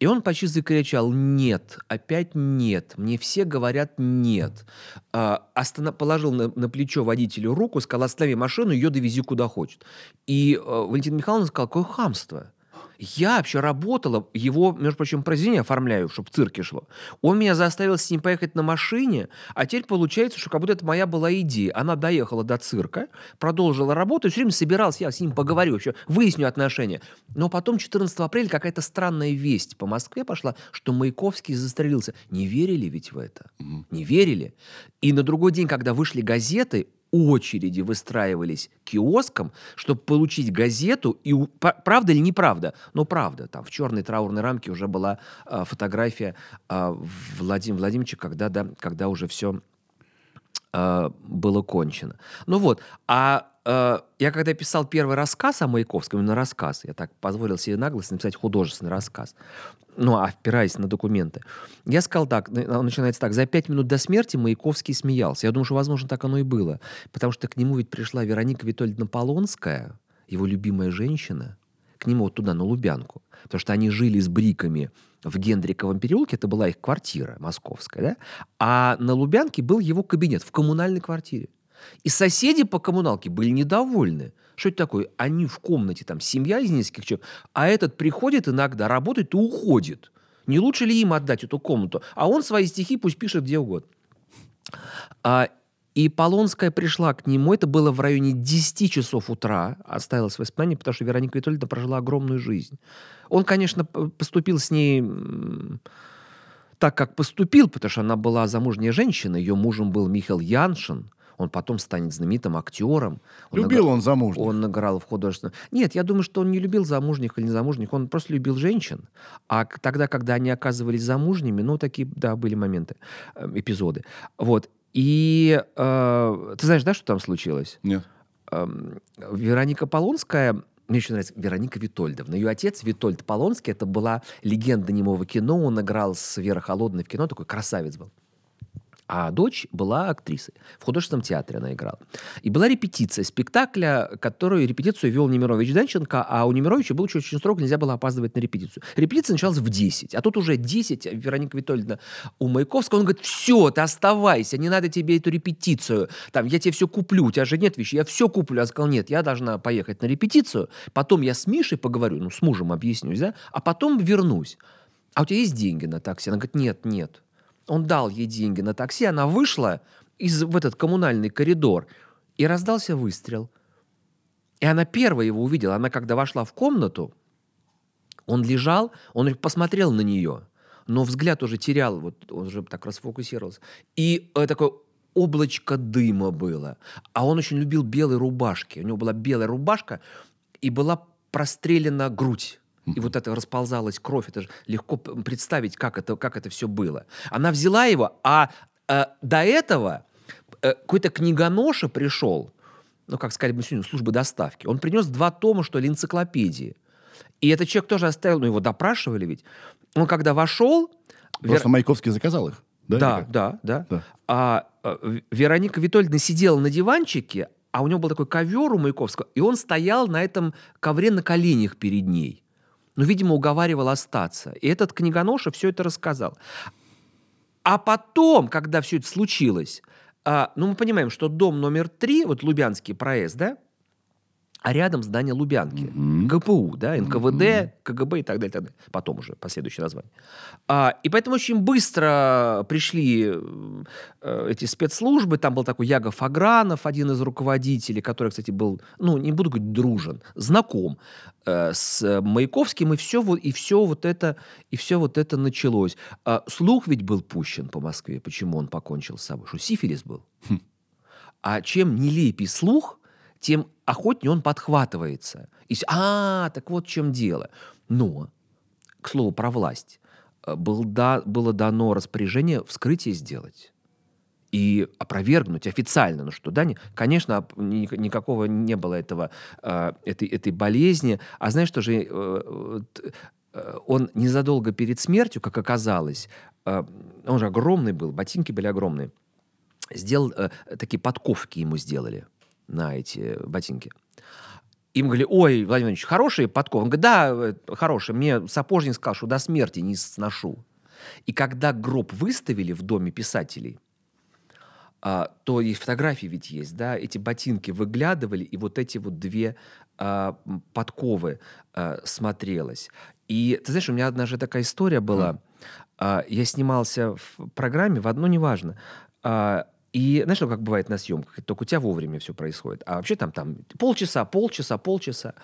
И он почти закричал «нет», опять «нет», мне все говорят «нет». А, остана- положил на, на плечо водителю руку, сказал «останови машину, ее довези куда хочет». И а, Валентина Михайловна сказала «какое хамство». Я вообще работала, его, между прочим, произведение оформляю, чтобы в цирке шло. Он меня заставил с ним поехать на машине, а теперь получается, что как будто это моя была идея. Она доехала до цирка, продолжила работу, и все время собирался, я с ним поговорю, вообще выясню отношения. Но потом 14 апреля какая-то странная весть по Москве пошла, что Маяковский застрелился. Не верили ведь в это? Не верили. И на другой день, когда вышли газеты, очереди выстраивались к киоскам, чтобы получить газету. И правда или неправда? Ну, правда. Там в черной траурной рамке уже была а, фотография а, Владимира Владимировича, когда, да, когда уже все а, было кончено. Ну вот, а э, я когда писал первый рассказ о Маяковском, именно рассказ, я так позволил себе наглость написать художественный рассказ, ну, опираясь на документы, я сказал так, начинается так, за пять минут до смерти Маяковский смеялся. Я думаю, что, возможно, так оно и было, потому что к нему ведь пришла Вероника Витольевна Полонская, его любимая женщина, к нему вот туда, на Лубянку. Потому что они жили с Бриками в Гендриковом переулке, это была их квартира московская, да? А на Лубянке был его кабинет в коммунальной квартире. И соседи по коммуналке были недовольны. Что это такое? Они в комнате, там, семья из нескольких человек, а этот приходит иногда, работает и уходит. Не лучше ли им отдать эту комнату? А он свои стихи пусть пишет где угодно. А, и Полонская пришла к нему, это было в районе 10 часов утра, осталось воспоминание, потому что Вероника Витольевна прожила огромную жизнь. Он, конечно, поступил с ней так, как поступил, потому что она была замужняя женщина, ее мужем был Михаил Яншин, он потом станет знаменитым актером. Он Любил награ- он замужних. Он играл в художественном... Нет, я думаю, что он не любил замужних или незамужних, он просто любил женщин. А тогда, когда они оказывались замужними, ну, такие, да, были моменты, э, эпизоды. Вот. И э, ты знаешь, да, что там случилось? Нет. Эм, Вероника Полонская, мне еще нравится Вероника Витольдовна. Ее отец Витольд Полонский, это была легенда немого кино, он играл с Верой Холодной в кино, такой красавец был. А дочь была актрисой. В художественном театре она играла. И была репетиция спектакля, которую репетицию вел Немирович Данченко, а у Немировича был очень, очень строго, нельзя было опаздывать на репетицию. Репетиция началась в 10, а тут уже 10, Вероника Витольевна у Маяковского, он говорит, все, ты оставайся, не надо тебе эту репетицию, там, я тебе все куплю, у тебя же нет вещей, я все куплю. Я сказал, нет, я должна поехать на репетицию, потом я с Мишей поговорю, ну, с мужем объяснюсь, да, а потом вернусь. А у тебя есть деньги на такси? Она говорит, нет, нет. Он дал ей деньги на такси, она вышла из, в этот коммунальный коридор, и раздался выстрел. И она первая его увидела. Она, когда вошла в комнату, он лежал, он посмотрел на нее, но взгляд уже терял, вот он уже так расфокусировался. И э, такое облачко дыма было. А он очень любил белые рубашки. У него была белая рубашка, и была прострелена грудь. И вот это расползалась кровь. Это же легко представить, как это, как это все было. Она взяла его, а э, до этого э, какой-то книгоноша пришел, ну, как сказали бы сегодня, службы доставки. Он принес два тома, что ли, энциклопедии. И этот человек тоже оставил, ну, его допрашивали ведь. Он когда вошел... Вер- Просто Маяковский заказал их. Да, да, да, да. Да. А, э, Вероника Витольевна сидела на диванчике, а у него был такой ковер у Маяковского, и он стоял на этом ковре на коленях перед ней. Ну, видимо, уговаривал остаться. И этот книгоноша все это рассказал. А потом, когда все это случилось, а, ну, мы понимаем, что дом номер три, вот Лубянский проезд, да, а рядом здание Лубянки, ГПУ, да, НКВД, КГБ и так далее, так далее. Потом уже последующее название. А, и поэтому очень быстро пришли э, эти спецслужбы. Там был такой Ягов Агранов, один из руководителей, который, кстати, был, ну, не буду говорить дружен, знаком э, с Маяковским, и все вот, и все вот это, и все вот это началось. А, слух ведь был пущен по Москве, почему он покончил с собой, что сифилис был. А чем нелепей слух, тем охотнее он подхватывается. И, а, так вот в чем дело. Но, к слову, про власть. Э, Был да, было дано распоряжение вскрытие сделать и опровергнуть официально, ну что, да, не- конечно, никакого не было этого, э, этой, этой болезни. А знаешь, что же, э, э, он незадолго перед смертью, как оказалось, э, он же огромный был, ботинки были огромные, сделал, э, такие подковки ему сделали на эти ботинки. Им говорили, ой, Владимир Владимирович, хорошие подковы? Он говорит, да, э, хорошие. Мне сапожник сказал, что до смерти не сношу. И когда гроб выставили в доме писателей, а, то и фотографии ведь есть, да, эти ботинки выглядывали, и вот эти вот две а, подковы а, смотрелось. И ты знаешь, у меня однажды такая история была. А, я снимался в программе, в одно неважно. А, и знаешь, ну, как бывает на съемках, только у тебя вовремя все происходит. А вообще там, там полчаса, полчаса, полчаса.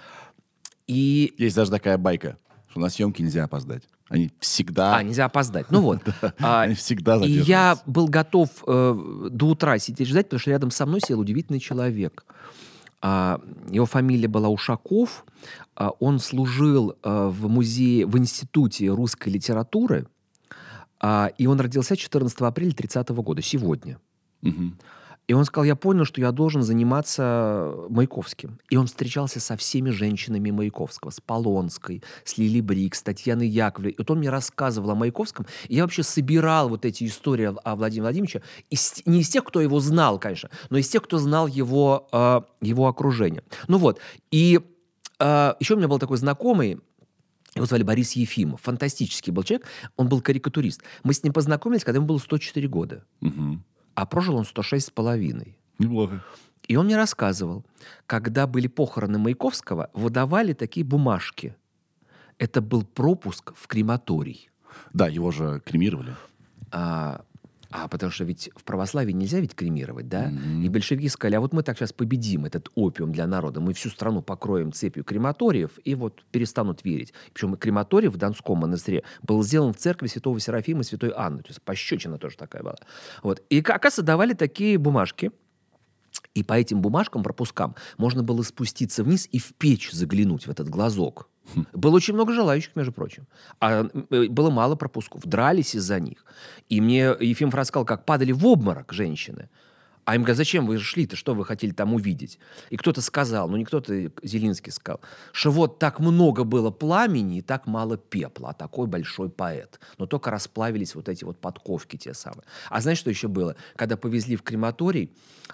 И Есть даже такая байка, что на съемки нельзя опоздать. Они всегда... А, нельзя опоздать. Ну вот. А, Они всегда И я был готов э, до утра сидеть ждать, потому что рядом со мной сидел удивительный человек. А, его фамилия была Ушаков. А, он служил э, в музее, в Институте русской литературы. И он родился 14 апреля 30 года, сегодня. И он сказал, я понял, что я должен заниматься Маяковским. И он встречался со всеми женщинами Маяковского. С Полонской, с Лили Брик, с Татьяной Яковлевой. И вот он мне рассказывал о Маяковском. И я вообще собирал вот эти истории о- Владимире Владимировиче. Из- не из тех, кто его знал, конечно, но из тех, кто знал его, э, его окружение. Ну вот. И э, еще у меня был такой знакомый, его звали Борис Ефимов. Фантастический был человек. Он был карикатурист. Мы с ним познакомились, когда ему было 104 года. Мгм. А прожил он 106 с половиной. Неплохо. И он мне рассказывал, когда были похороны Маяковского, выдавали такие бумажки. Это был пропуск в крематорий. Да, его же кремировали. А, а потому что ведь в православии нельзя ведь кремировать, да? И большевики сказали, а вот мы так сейчас победим этот опиум для народа, мы всю страну покроем цепью крематориев, и вот перестанут верить. Причем крематорий в Донском монастыре был сделан в церкви святого Серафима и святой Анны. То есть пощечина тоже такая была. Вот. И, оказывается, давали такие бумажки, и по этим бумажкам, пропускам, можно было спуститься вниз и в печь заглянуть в этот глазок. Было очень много желающих, между прочим. А э, было мало пропусков. Дрались из-за них. И мне Ефимов рассказал, как падали в обморок женщины. А им говорят, зачем вы шли-то, что вы хотели там увидеть? И кто-то сказал, ну не кто-то, Зелинский сказал, что вот так много было пламени и так мало пепла, а такой большой поэт. Но только расплавились вот эти вот подковки те самые. А знаешь, что еще было? Когда повезли в крематорий,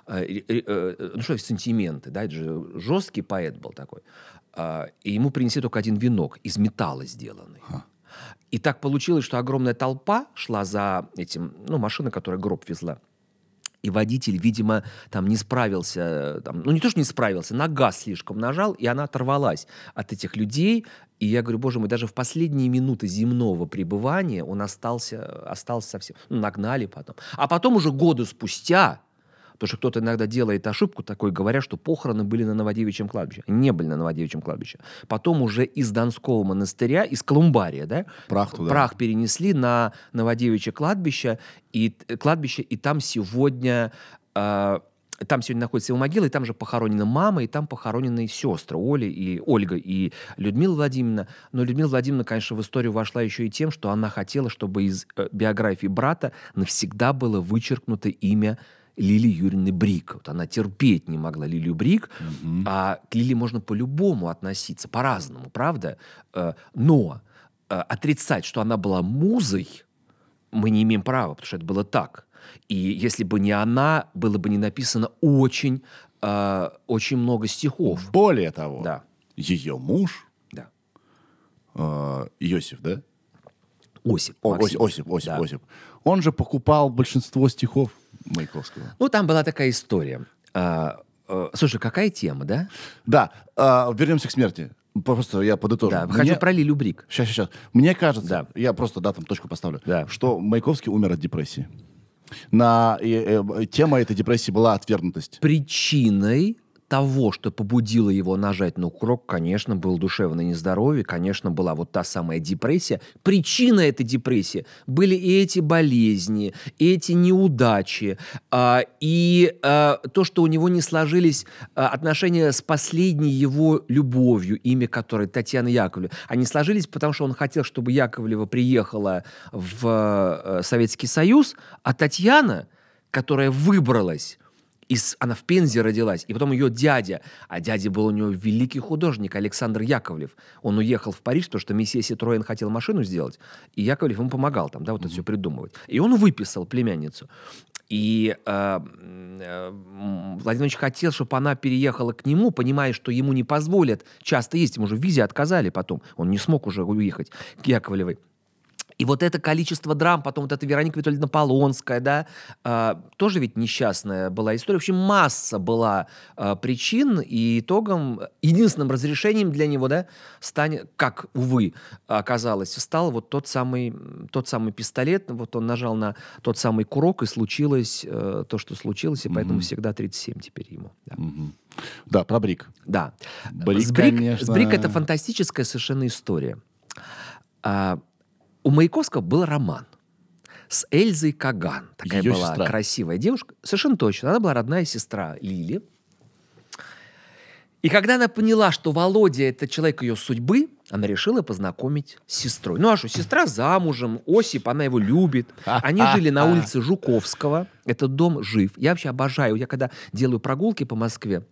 э, э, э, ну что, сантименты, да, это же жесткий поэт был такой, а, и ему принесли только один венок из металла сделанный. И так получилось, что огромная толпа шла за этим, ну, машина, которая гроб везла. И водитель, видимо, там не справился, там, ну не то, что не справился, на газ слишком нажал, и она оторвалась от этих людей. И я говорю, боже мой, даже в последние минуты земного пребывания он остался, остался совсем. Ну, нагнали потом. А потом уже годы спустя, потому что кто-то иногда делает ошибку такой, говоря, что похороны были на Новодевичьем кладбище. Они Не были на Новодевичьем кладбище. Потом уже из Донского монастыря, из Колумбария, да, Прах туда. прах перенесли на Новодевичье кладбище, и, э, кладбище, и там сегодня... э, там сегодня находится его могила, и там же похоронена мама, и там похоронены сестры Оля и Ольга и Людмила Владимировна. Но Людмила Владимировна, конечно, в историю вошла еще и тем, что она хотела, чтобы из э, биографии брата навсегда было вычеркнуто имя Лили Юрьевны Брик. Вот она терпеть не могла Лилию Брик, а к Лили можно по-любому относиться, по-разному, правда? Э, Но э, отрицать, что она была музой, мы не имеем права, потому что это было так. И если бы не она, было бы не написано очень, э, очень много стихов. Более того, Да, ее муж, да. э, Иосиф, да? Осип. О. Осип, Осип, Осип, Да. Осип. Он же покупал большинство стихов Маяковского. Ну, там была такая история. А, э, слушай, какая тема, да? Да, э, вернемся к смерти. Просто я подытожу. Да, Мне- хочу про Лилю Брик. Сейчас, сейчас. Мне кажется, Да. я просто да, там точку поставлю, Да. что Маяковский умер от депрессии. На, и, э, тема этой депрессии была отвергнутость. Причиной того, что побудило его нажать на курок, конечно, был душевное нездоровье, конечно, была вот та самая депрессия. Причина этой депрессии были и эти болезни, и эти неудачи, а, и а, то, что у него не сложились а, отношения с последней его любовью, имя которой Татьяна Яковлева. Они сложились, потому что он хотел, чтобы Яковлева приехала в э, Советский Союз, а Татьяна, которая выбралась И с- она в Пензе родилась. И потом ее дядя, а дядя был у него великий художник Александр Яковлев. Он уехал в Париж, потому что месье Ситроен хотел машину сделать, и Яковлев ему помогал там, да, вот это все придумывать. И он выписал племянницу. И э, э, Владимирович хотел, чтобы она переехала к нему, понимая, что ему не позволят часто ездить. Ему же в визе отказали потом. Он не смог уже уехать к Яковлевой. И вот это количество драм, потом вот эта Вероника Витальевна Полонская, да, а, тоже ведь несчастная была история. В общем, масса была а, причин, и итогом, единственным разрешением для него, да, станет, как, увы, оказалось, стал вот тот самый, тот самый пистолет, вот он нажал на тот самый курок, и случилось э, то, что случилось, и поэтому всегда 37 теперь ему. Да. Мгм. Да, про Брик. Да. Брик, с, Брик, конечно. с Брик это фантастическая совершенно история. А, у Маяковского был роман с Эльзой Каган. Такая Её была сестра. красивая девушка. Совершенно точно. Она была родная сестра Лили. И когда она поняла, что Володя это человек ее судьбы, она решила познакомить с сестрой. Ну а что, сестра замужем, Осип, она его любит. Они жили на улице Жуковского. Этот дом жив. Я вообще обожаю. Я когда делаю прогулки по Москве,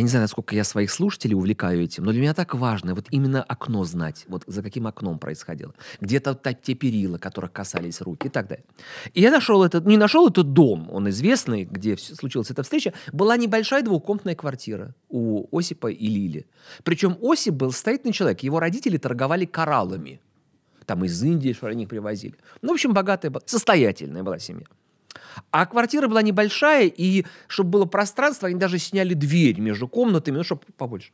я не знаю, насколько я своих слушателей увлекаю этим, но для меня так важно вот именно окно знать, вот за каким окном происходило. Где-то та- те перила, которых касались руки и так далее. И я нашел этот, не нашел этот дом, он известный, где вс- случилась эта встреча, была небольшая двухкомнатная квартира у Осипа и Лили. Причем Осип был состоятельный человек, его родители торговали кораллами. Там из Индии, что они их привозили. Ну, в общем, богатая, была- состоятельная была семья. А квартира была небольшая, и чтобы было пространство, они даже сняли дверь между комнатами, ну, чтобы побольше.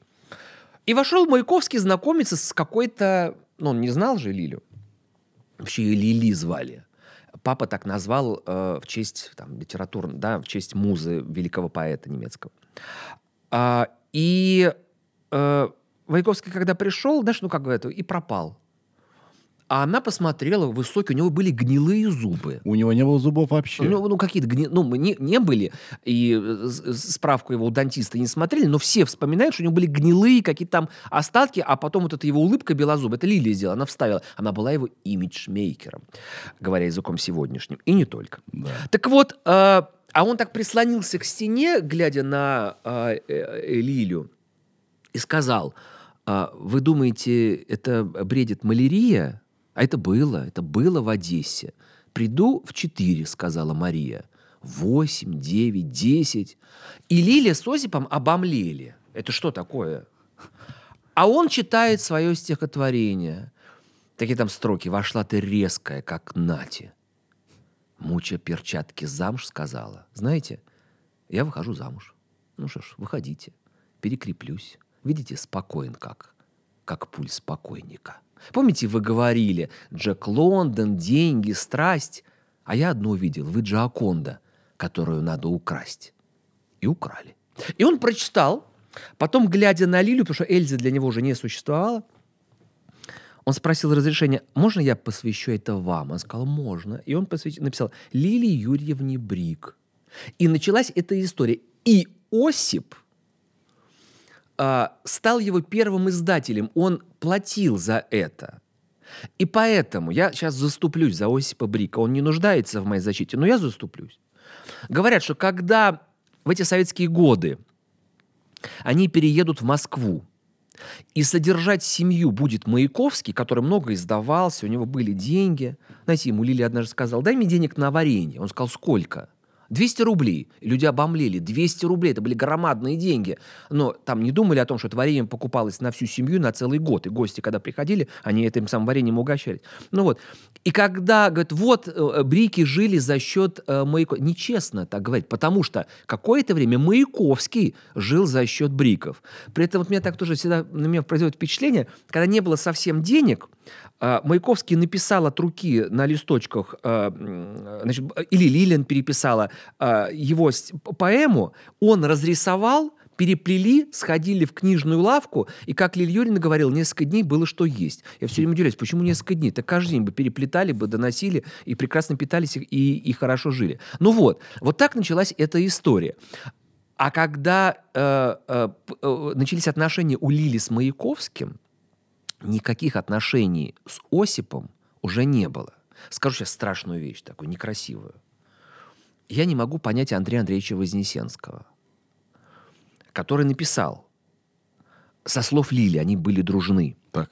И вошел Маяковский знакомиться с какой-то... Ну, он не знал же Лилю. Вообще ее Лили звали. Папа так назвал э, в честь там, литературы, да, в честь музы великого поэта немецкого. А, и э, Маяковский, когда пришел, знаешь, ну, как говорят, и пропал. А она посмотрела, высокий, у него были гнилые зубы. У него не было зубов вообще. Ну, ну, какие-то гни... Ну, не, не были, и э, с- справку его у дантиста не смотрели, но все вспоминают, что у него были гнилые какие-то там остатки, а потом вот эта его улыбка белозуб, это Лилия сделала, она вставила. Она была его имиджмейкером, говоря языком сегодняшним, и не только. Да. Так вот, э, а он так прислонился к стене, глядя на э, э, Лилю, и сказал, «А, вы думаете, это бредит малярия? А это было, это было в Одессе. Приду в четыре, сказала Мария. Восемь, девять, десять. И Лиля с Осипом обомлели. Это что такое? А он читает свое стихотворение. Такие там строки. «Вошла ты резкая, как нати». Муча перчатки замуж сказала. Знаете, я выхожу замуж. Ну что ж, выходите. Перекреплюсь. Видите, спокоен как. Как пульс покойника. Помните, вы говорили, Джек Лондон, деньги, страсть. А я одно увидел. Вы Джоаконда, которую надо украсть. И украли. И он прочитал, потом, глядя на Лилю, потому что Эльза для него уже не существовала, он спросил разрешения, можно я посвящу это вам? Он сказал, можно. И он посвящ- написал Лилии Юрьевне Брик. И началась эта история. И Осип а, стал его первым издателем. Он платил за это. И поэтому я сейчас заступлюсь за Осипа Брика. Он не нуждается в моей защите, но я заступлюсь. Говорят, что когда в эти советские годы они переедут в Москву, и содержать семью будет Маяковский, который много издавался, у него были деньги. Знаете, ему Лилия однажды сказала, дай мне денег на варенье. Он сказал, сколько? 200 рублей. Люди обомлели. 200 рублей. Это были громадные деньги. Но там не думали о том, что это варенье покупалось на всю семью на целый год. И гости, когда приходили, они этим самым вареньем угощались. Ну вот. И когда, говорят, вот э, брики жили за счет э, Маяковского. Нечестно так говорить, потому что какое-то время Маяковский жил за счет бриков. При этом вот меня так тоже всегда на меня производит впечатление, когда не было совсем денег, Маяковский написал от руки на листочках, а, значит, или Лилин переписала а, его поэму, он разрисовал, переплели, сходили в книжную лавку, и, как Лилия Юрьевна говорила, несколько дней было что есть. Я все время удивляюсь, почему несколько дней? Так каждый день бы переплетали бы, доносили, и прекрасно питались, и, и хорошо жили. Ну вот, вот так началась эта история. А когда э, э, э, начались отношения у Лили с Маяковским, никаких отношений с Осипом уже не было. Скажу сейчас страшную вещь, такую некрасивую. я не могу понять Андрея Андреевича Вознесенского, который написал, со слов Лили, они были дружны, Так.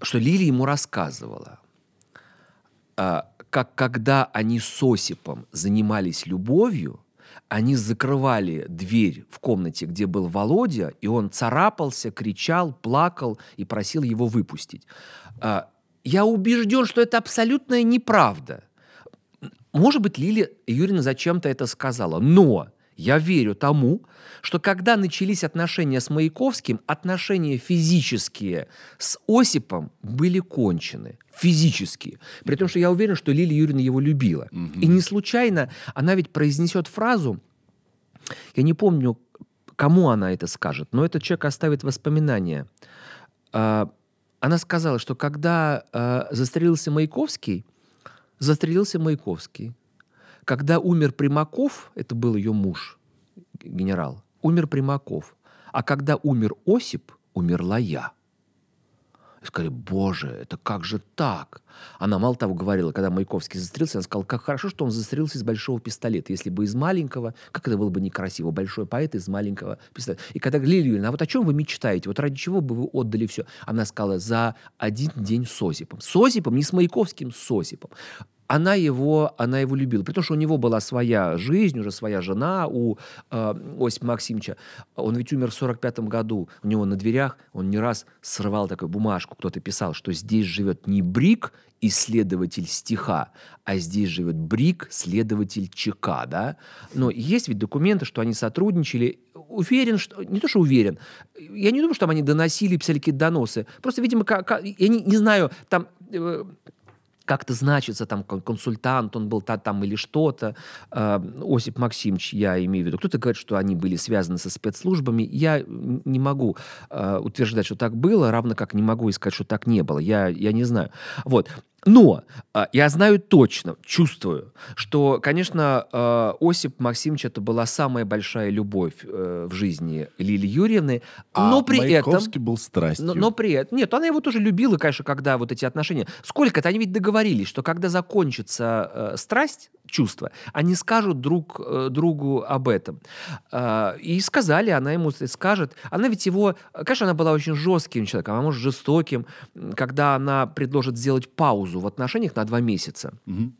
что Лили ему рассказывала, а, как когда они с Осипом занимались любовью, они закрывали дверь в комнате, где был Володя, и он царапался, кричал, плакал и просил его выпустить. А, Я убежден, что это абсолютная неправда. Может быть, Лилия Юрьевна зачем-то это сказала, но я верю тому, что когда начались отношения с Маяковским, отношения физические с Осипом были кончены. Физические. При том, что я уверен, что Лилия Юрьевна его любила. И не случайно она ведь произнесет фразу, я не помню, кому она это скажет, но этот человек оставит воспоминания. А, Она сказала, что когда а, застрелился Маяковский, застрелился Маяковский. Когда умер Примаков, это был ее муж, генерал, умер Примаков. А когда умер Осип, умерла я. И сказали, боже, это как же так? Она мало того говорила, когда Маяковский застрелился, она сказала, как хорошо, что он застрелился из большого пистолета. Если бы из маленького, как это было бы некрасиво, большой поэт из маленького пистолета. И когда Лилия Юрьевна, а вот о чем вы мечтаете? Вот ради чего бы вы отдали все? Она сказала, за один день с Осипом. С Осипом, не с Маяковским, с Осипом она его, она его любила. При том, что у него была своя жизнь, уже своя жена у э, Осипа Максимовича. Он ведь умер в 45 году. У него на дверях он не раз срывал такую бумажку. Кто-то писал, что здесь живет не Брик, исследователь стиха, а здесь живет Брик, следователь ЧК, да? Но есть ведь документы, что они сотрудничали. Уверен, что... Не то, что уверен. Я не думаю, что там они доносили, писали какие-то доносы. Просто, видимо, как, я не, не знаю, там... э, как-то значится там кон- консультант, он был та, там или что-то. Э, Осип Максимович, я имею в виду. Кто-то говорит, что они были связаны со спецслужбами. Я не могу э, утверждать, что так было, равно как не могу и сказать, что так не было. Я, я не знаю. Вот. Но э, я знаю точно, чувствую, что, конечно, э, Осип Максимович это была самая большая любовь э, в жизни Лилии Юрьевны, А но при этом... Маяковский был страстью. Но, но при этом... Нет, она его тоже любила, конечно, когда вот эти отношения... Сколько-то они ведь договорились, что когда закончится э, страсть, чувство, они скажут друг э, другу об этом. Э, и сказали, она ему скажет. Она ведь его... Конечно, она была очень жестким человеком, а может, жестоким, когда она предложит сделать паузу в отношениях на два месяца. Мгм.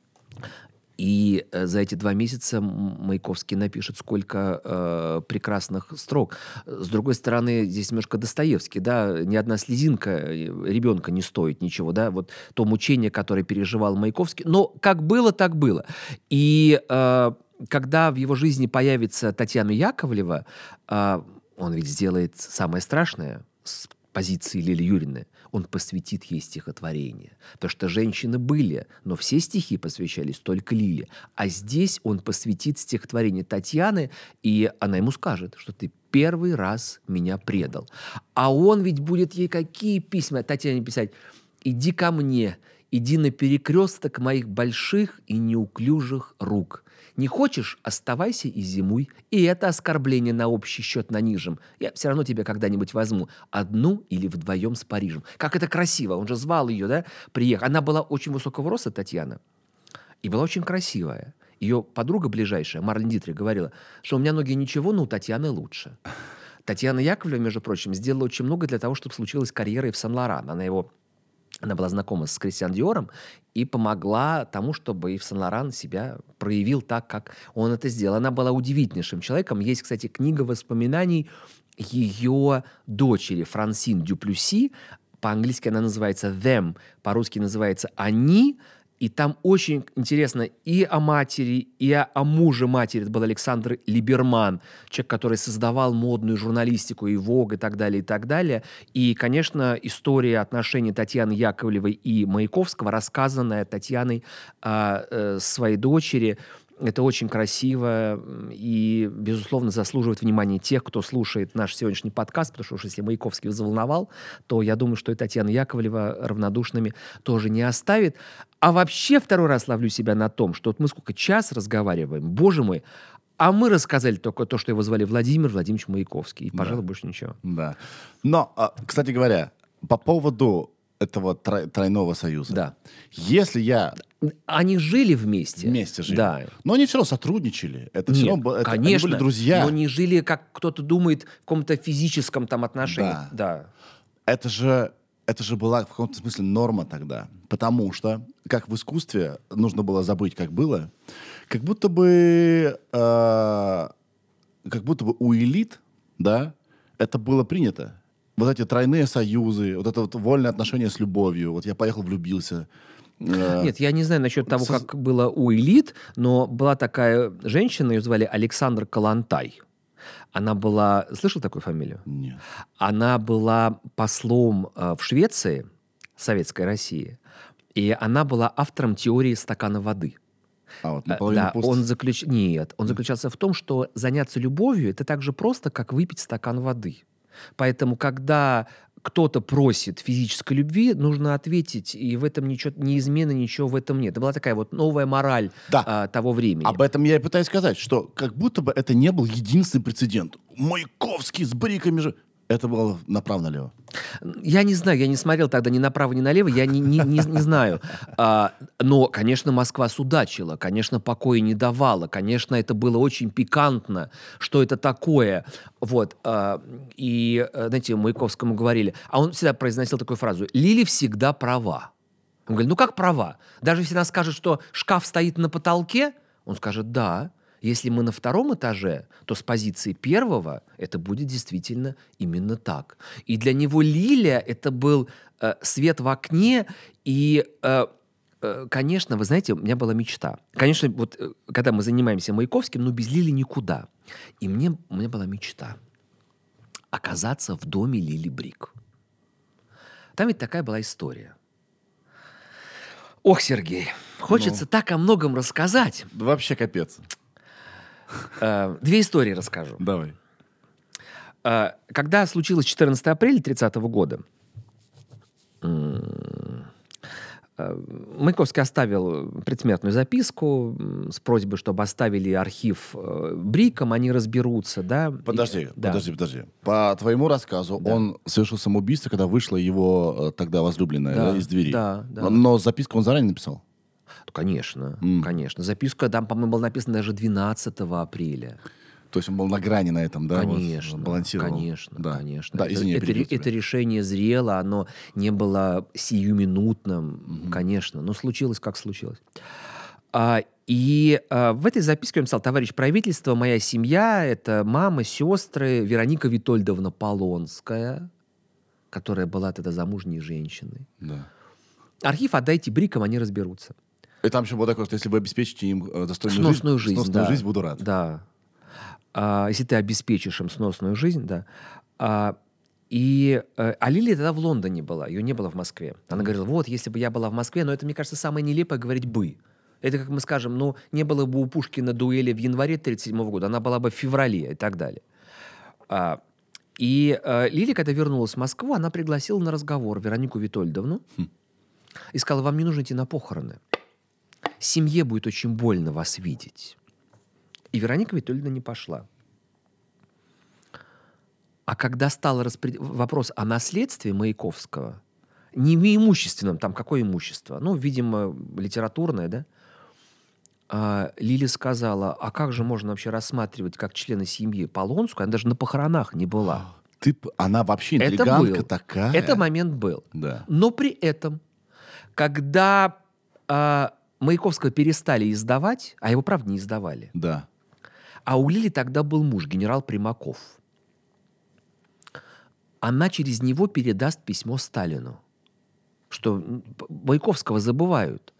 И э, за эти два месяца Маяковский напишет сколько э, прекрасных строк. С другой стороны, здесь немножко Достоевский, да, ни одна слезинка э, ребенка не стоит ничего, да, вот то мучение, которое переживал Маяковский. Но как было, так было. И э, когда в его жизни появится Татьяна Яковлева, э, он ведь сделает самое страшное с позиции Лили Юрьевны. Он посвятит ей стихотворение. Потому что женщины были, но все стихи посвящались только Лиле. А здесь он посвятит стихотворение Татьяны, и она ему скажет, что ты первый раз меня предал. А он ведь будет ей какие письма Татьяне писать? «Иди ко мне, иди на перекресток моих больших и неуклюжих рук. Не хочешь – оставайся и зимуй. И это оскорбление на общий счет нанижем. Я все равно тебя когда-нибудь возьму. Одну или вдвоем с Парижем. Как это красиво. Он же звал ее, да, приехать. Она была очень высокого роста, Татьяна. И была очень красивая. Ее подруга ближайшая, Марлен Дитрих, говорила, что у меня ноги ничего, но у Татьяны лучше. Татьяна Яковлева, между прочим, сделала очень много для того, чтобы случилась карьера и в Сан-Лоран. Она его она была знакома с Кристиан Диором и помогла тому, чтобы Ив Сен-Лоран себя проявил так, как он это сделал. Она была удивительнейшим человеком. Есть, кстати, книга воспоминаний ее дочери Франсин Дюплюси. По-английски она называется «them», по-русски называется «они». И там очень интересно и о матери, и о, о муже матери. Это был Александр Либерман, человек, который создавал модную журналистику и Вог и так далее, и так далее. И, конечно, история отношений Татьяны Яковлевой и Маяковского, рассказанная Татьяной а, э, своей дочери, это очень красиво и, безусловно, заслуживает внимания тех, кто слушает наш сегодняшний подкаст, потому что уж если Маяковский заволновал, то я думаю, что и Татьяна Яковлева равнодушными тоже не оставит. А вообще второй раз ловлю себя на том, что вот мы сколько час разговариваем, боже мой, а мы рассказали только то, что его звали Владимир Владимирович Маяковский. И, пожалуй, больше ничего. Да. Но, а, кстати говоря, по поводу этого трой- тройного союза. Да. Если я Они жили вместе. вместе жили, Да. но они все равно сотрудничали. Это все Нет, равно было- это- они конечно, были друзья. но не жили, как кто-то думает, в каком-то физическом там отношении. Да. да. это же, это же была в каком-то смысле норма тогда. Потому что, как в искусстве, нужно было забыть, как было, как будто бы, э, как будто бы у элит, да, это было принято. Вот эти тройные союзы, вот это вот вольное отношение с любовью. Вот я поехал, влюбился. Э, Нет, я не знаю насчет того, Со- как было у элит, но была такая женщина, ее звали Александр Калантай. Она была... Слышал такую фамилию? Нет. Она была послом э, в Швеции, Советской России, и она была автором теории стакана воды. А вот Э, Да, пуст. он заключ... Нет, он заключался в том, что заняться любовью это так же просто, как выпить стакан воды. Поэтому, когда кто-то просит физической любви, нужно ответить, и в этом ничего, ни измены, ничего в этом нет. Это была такая вот новая мораль Да. а, того времени. Об этом я и пытаюсь сказать, что как будто бы это не был единственный прецедент. Маяковский с бриками же... Это было направо-налево. Я не знаю, я не смотрел тогда ни направо, ни налево, я не, не, не, не знаю. А, но, конечно, Москва судачила, конечно, покоя не давала, конечно, это было очень пикантно, что это такое. Вот. а, и, э, знаете, Маяковскому говорили, а он всегда произносил такую фразу, Лили всегда права. Он говорит, ну как права? Даже если она скажет, что шкаф стоит на потолке, он скажет, да. Если мы на втором этаже, то с позиции первого это будет действительно именно так. И для него лилия это был э, свет в окне и э, э, Конечно, вы знаете, у меня была мечта. Конечно, вот э, когда мы занимаемся Маяковским, ну без Лили никуда. И мне, у меня была мечта оказаться в доме Лили Брик. Там ведь такая была история. Ох, Сергей, хочется так о многом рассказать. Вообще капец. Э, Две истории расскажу. Давай. Э, Когда случилось 14 апреля 30 года, э, Маяковский оставил предсмертную записку с просьбой, чтобы оставили архив Бриком, они разберутся, да. И- Подожди, да. подожди, подожди. По твоему рассказу, он совершил самоубийство, когда вышла его тогда возлюбленная Да, да, из двери. да, да. Но, но записку он заранее написал. Ну, Конечно, М. конечно. Записка там, по-моему, была написана даже 12 апреля. То есть он был на грани на этом, да? вот, Конечно, балансировал. конечно, да. конечно. Да, это, извини, это, тебя. это решение зрело, оно не было сиюминутным, конечно, но случилось, как случилось. А, и а, в этой записке он писал, товарищ правительство, моя семья, это мама, сестры, Вероника Витольдовна Полонская, которая была тогда замужней женщиной. Да. Архив отдайте брикам, они разберутся. И там еще было такое, что если вы обеспечите им э, достойную Сносную жизнь, жизнь, сносную да. жизнь, буду рад. Да. А, если ты обеспечишь им сносную жизнь, да. А, и э, а Лилия тогда в Лондоне была, ее не было в Москве. Она говорила, вот, если бы я была в Москве, но это, мне кажется, самое нелепое говорить «бы». Это, как мы скажем, ну, не было бы у Пушкина дуэли в январе 1937 года, она была бы в феврале и так далее. А, и э, Лилия, когда вернулась в Москву, она пригласила на разговор Веронику Витольдовну и сказала, вам не нужно идти на похороны. Семье будет очень больно вас видеть. И Вероника Витольевна не пошла. А когда стал распред- вопрос о наследстве Маяковского, не в имущественном, там какое имущество? Ну, видимо, литературное, да? А, Лили сказала, а как же можно вообще рассматривать как члена семьи Полонскую? Она даже на похоронах не была. Ты, п- она вообще Это интригантка был. такая. Это момент был. Да. Но при этом, когда а, Маяковского перестали издавать, а его, правда, не издавали, Да. а у Лили тогда был муж, генерал Примаков. Она через него передаст письмо Сталину, что Маяковского забывают.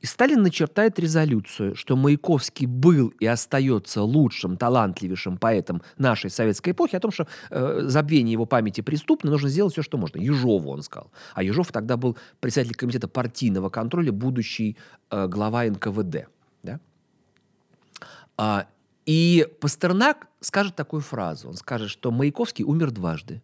И Сталин начертает резолюцию, что Маяковский был и остается лучшим, талантливейшим поэтом нашей советской эпохи, о том, что э, забвение его памяти преступно, нужно сделать все, что можно. Ежову он сказал. А Ежов тогда был председатель комитета партийного контроля, будущий э, глава НКВД. Да? А, и Пастернак скажет такую фразу. Он скажет, что Маяковский умер дважды.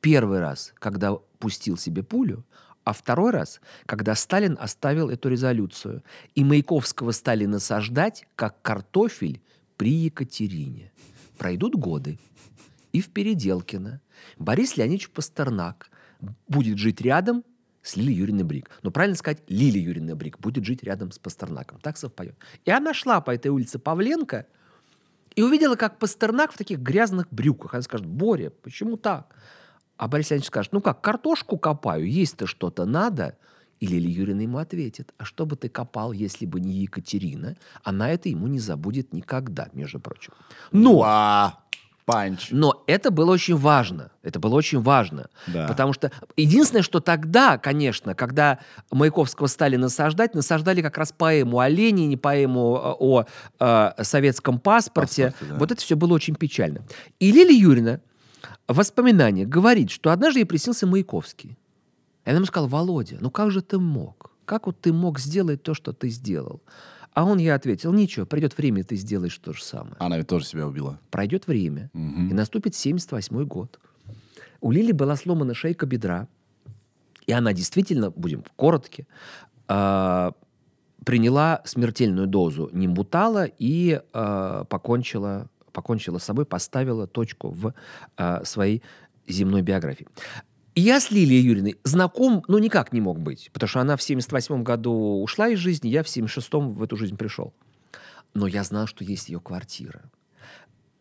Первый раз, когда пустил себе пулю, а второй раз, когда Сталин оставил эту резолюцию. И Маяковского стали насаждать, как картофель при Екатерине. Пройдут годы. И в Переделкино Борис Леонидович Пастернак будет жить рядом с Лилией Юрьевной Брик. Но правильно сказать, Лилия Юрьевна Брик будет жить рядом с Пастернаком. Так совпадет. И она шла по этой улице Павленко и увидела, как Пастернак в таких грязных брюках. Она скажет, Боря, почему так? А Борис Леонидович скажет, ну как, картошку копаю, есть-то что-то надо. И Лилия Юрьевна ему ответит, а что бы ты копал, если бы не Екатерина? Она это ему не забудет никогда, между прочим. Но Уа, панч. но это было очень важно. Это было очень важно. Да. Потому что единственное, что тогда, конечно, когда Маяковского стали насаждать, насаждали как раз поэму о Ленине, поэму э, о, э, советском паспорте. Паспорте, да. Вот это все было очень печально. И Лилия Юрьевна в воспоминаниях говорит, что однажды ей приснился Маяковский. И она ему сказала, Володя, ну как же ты мог? Как вот ты мог сделать то, что ты сделал? А он ей ответил, ничего, придет время, и ты сделаешь то же самое Она ведь тоже себя убила. пройдет время, Мгм. и наступит 78 год. У Лили была сломана шейка бедра, и она действительно, будем коротки, а, приняла смертельную дозу нимбутала и а, покончила, покончила с собой, поставила точку в а, своей земной биографии. Я с Лилией Юрьевной знаком, ну, никак не мог быть, потому что она в 78 году ушла из жизни, я в 76-м в эту жизнь пришел. Но я знал, что есть ее квартира.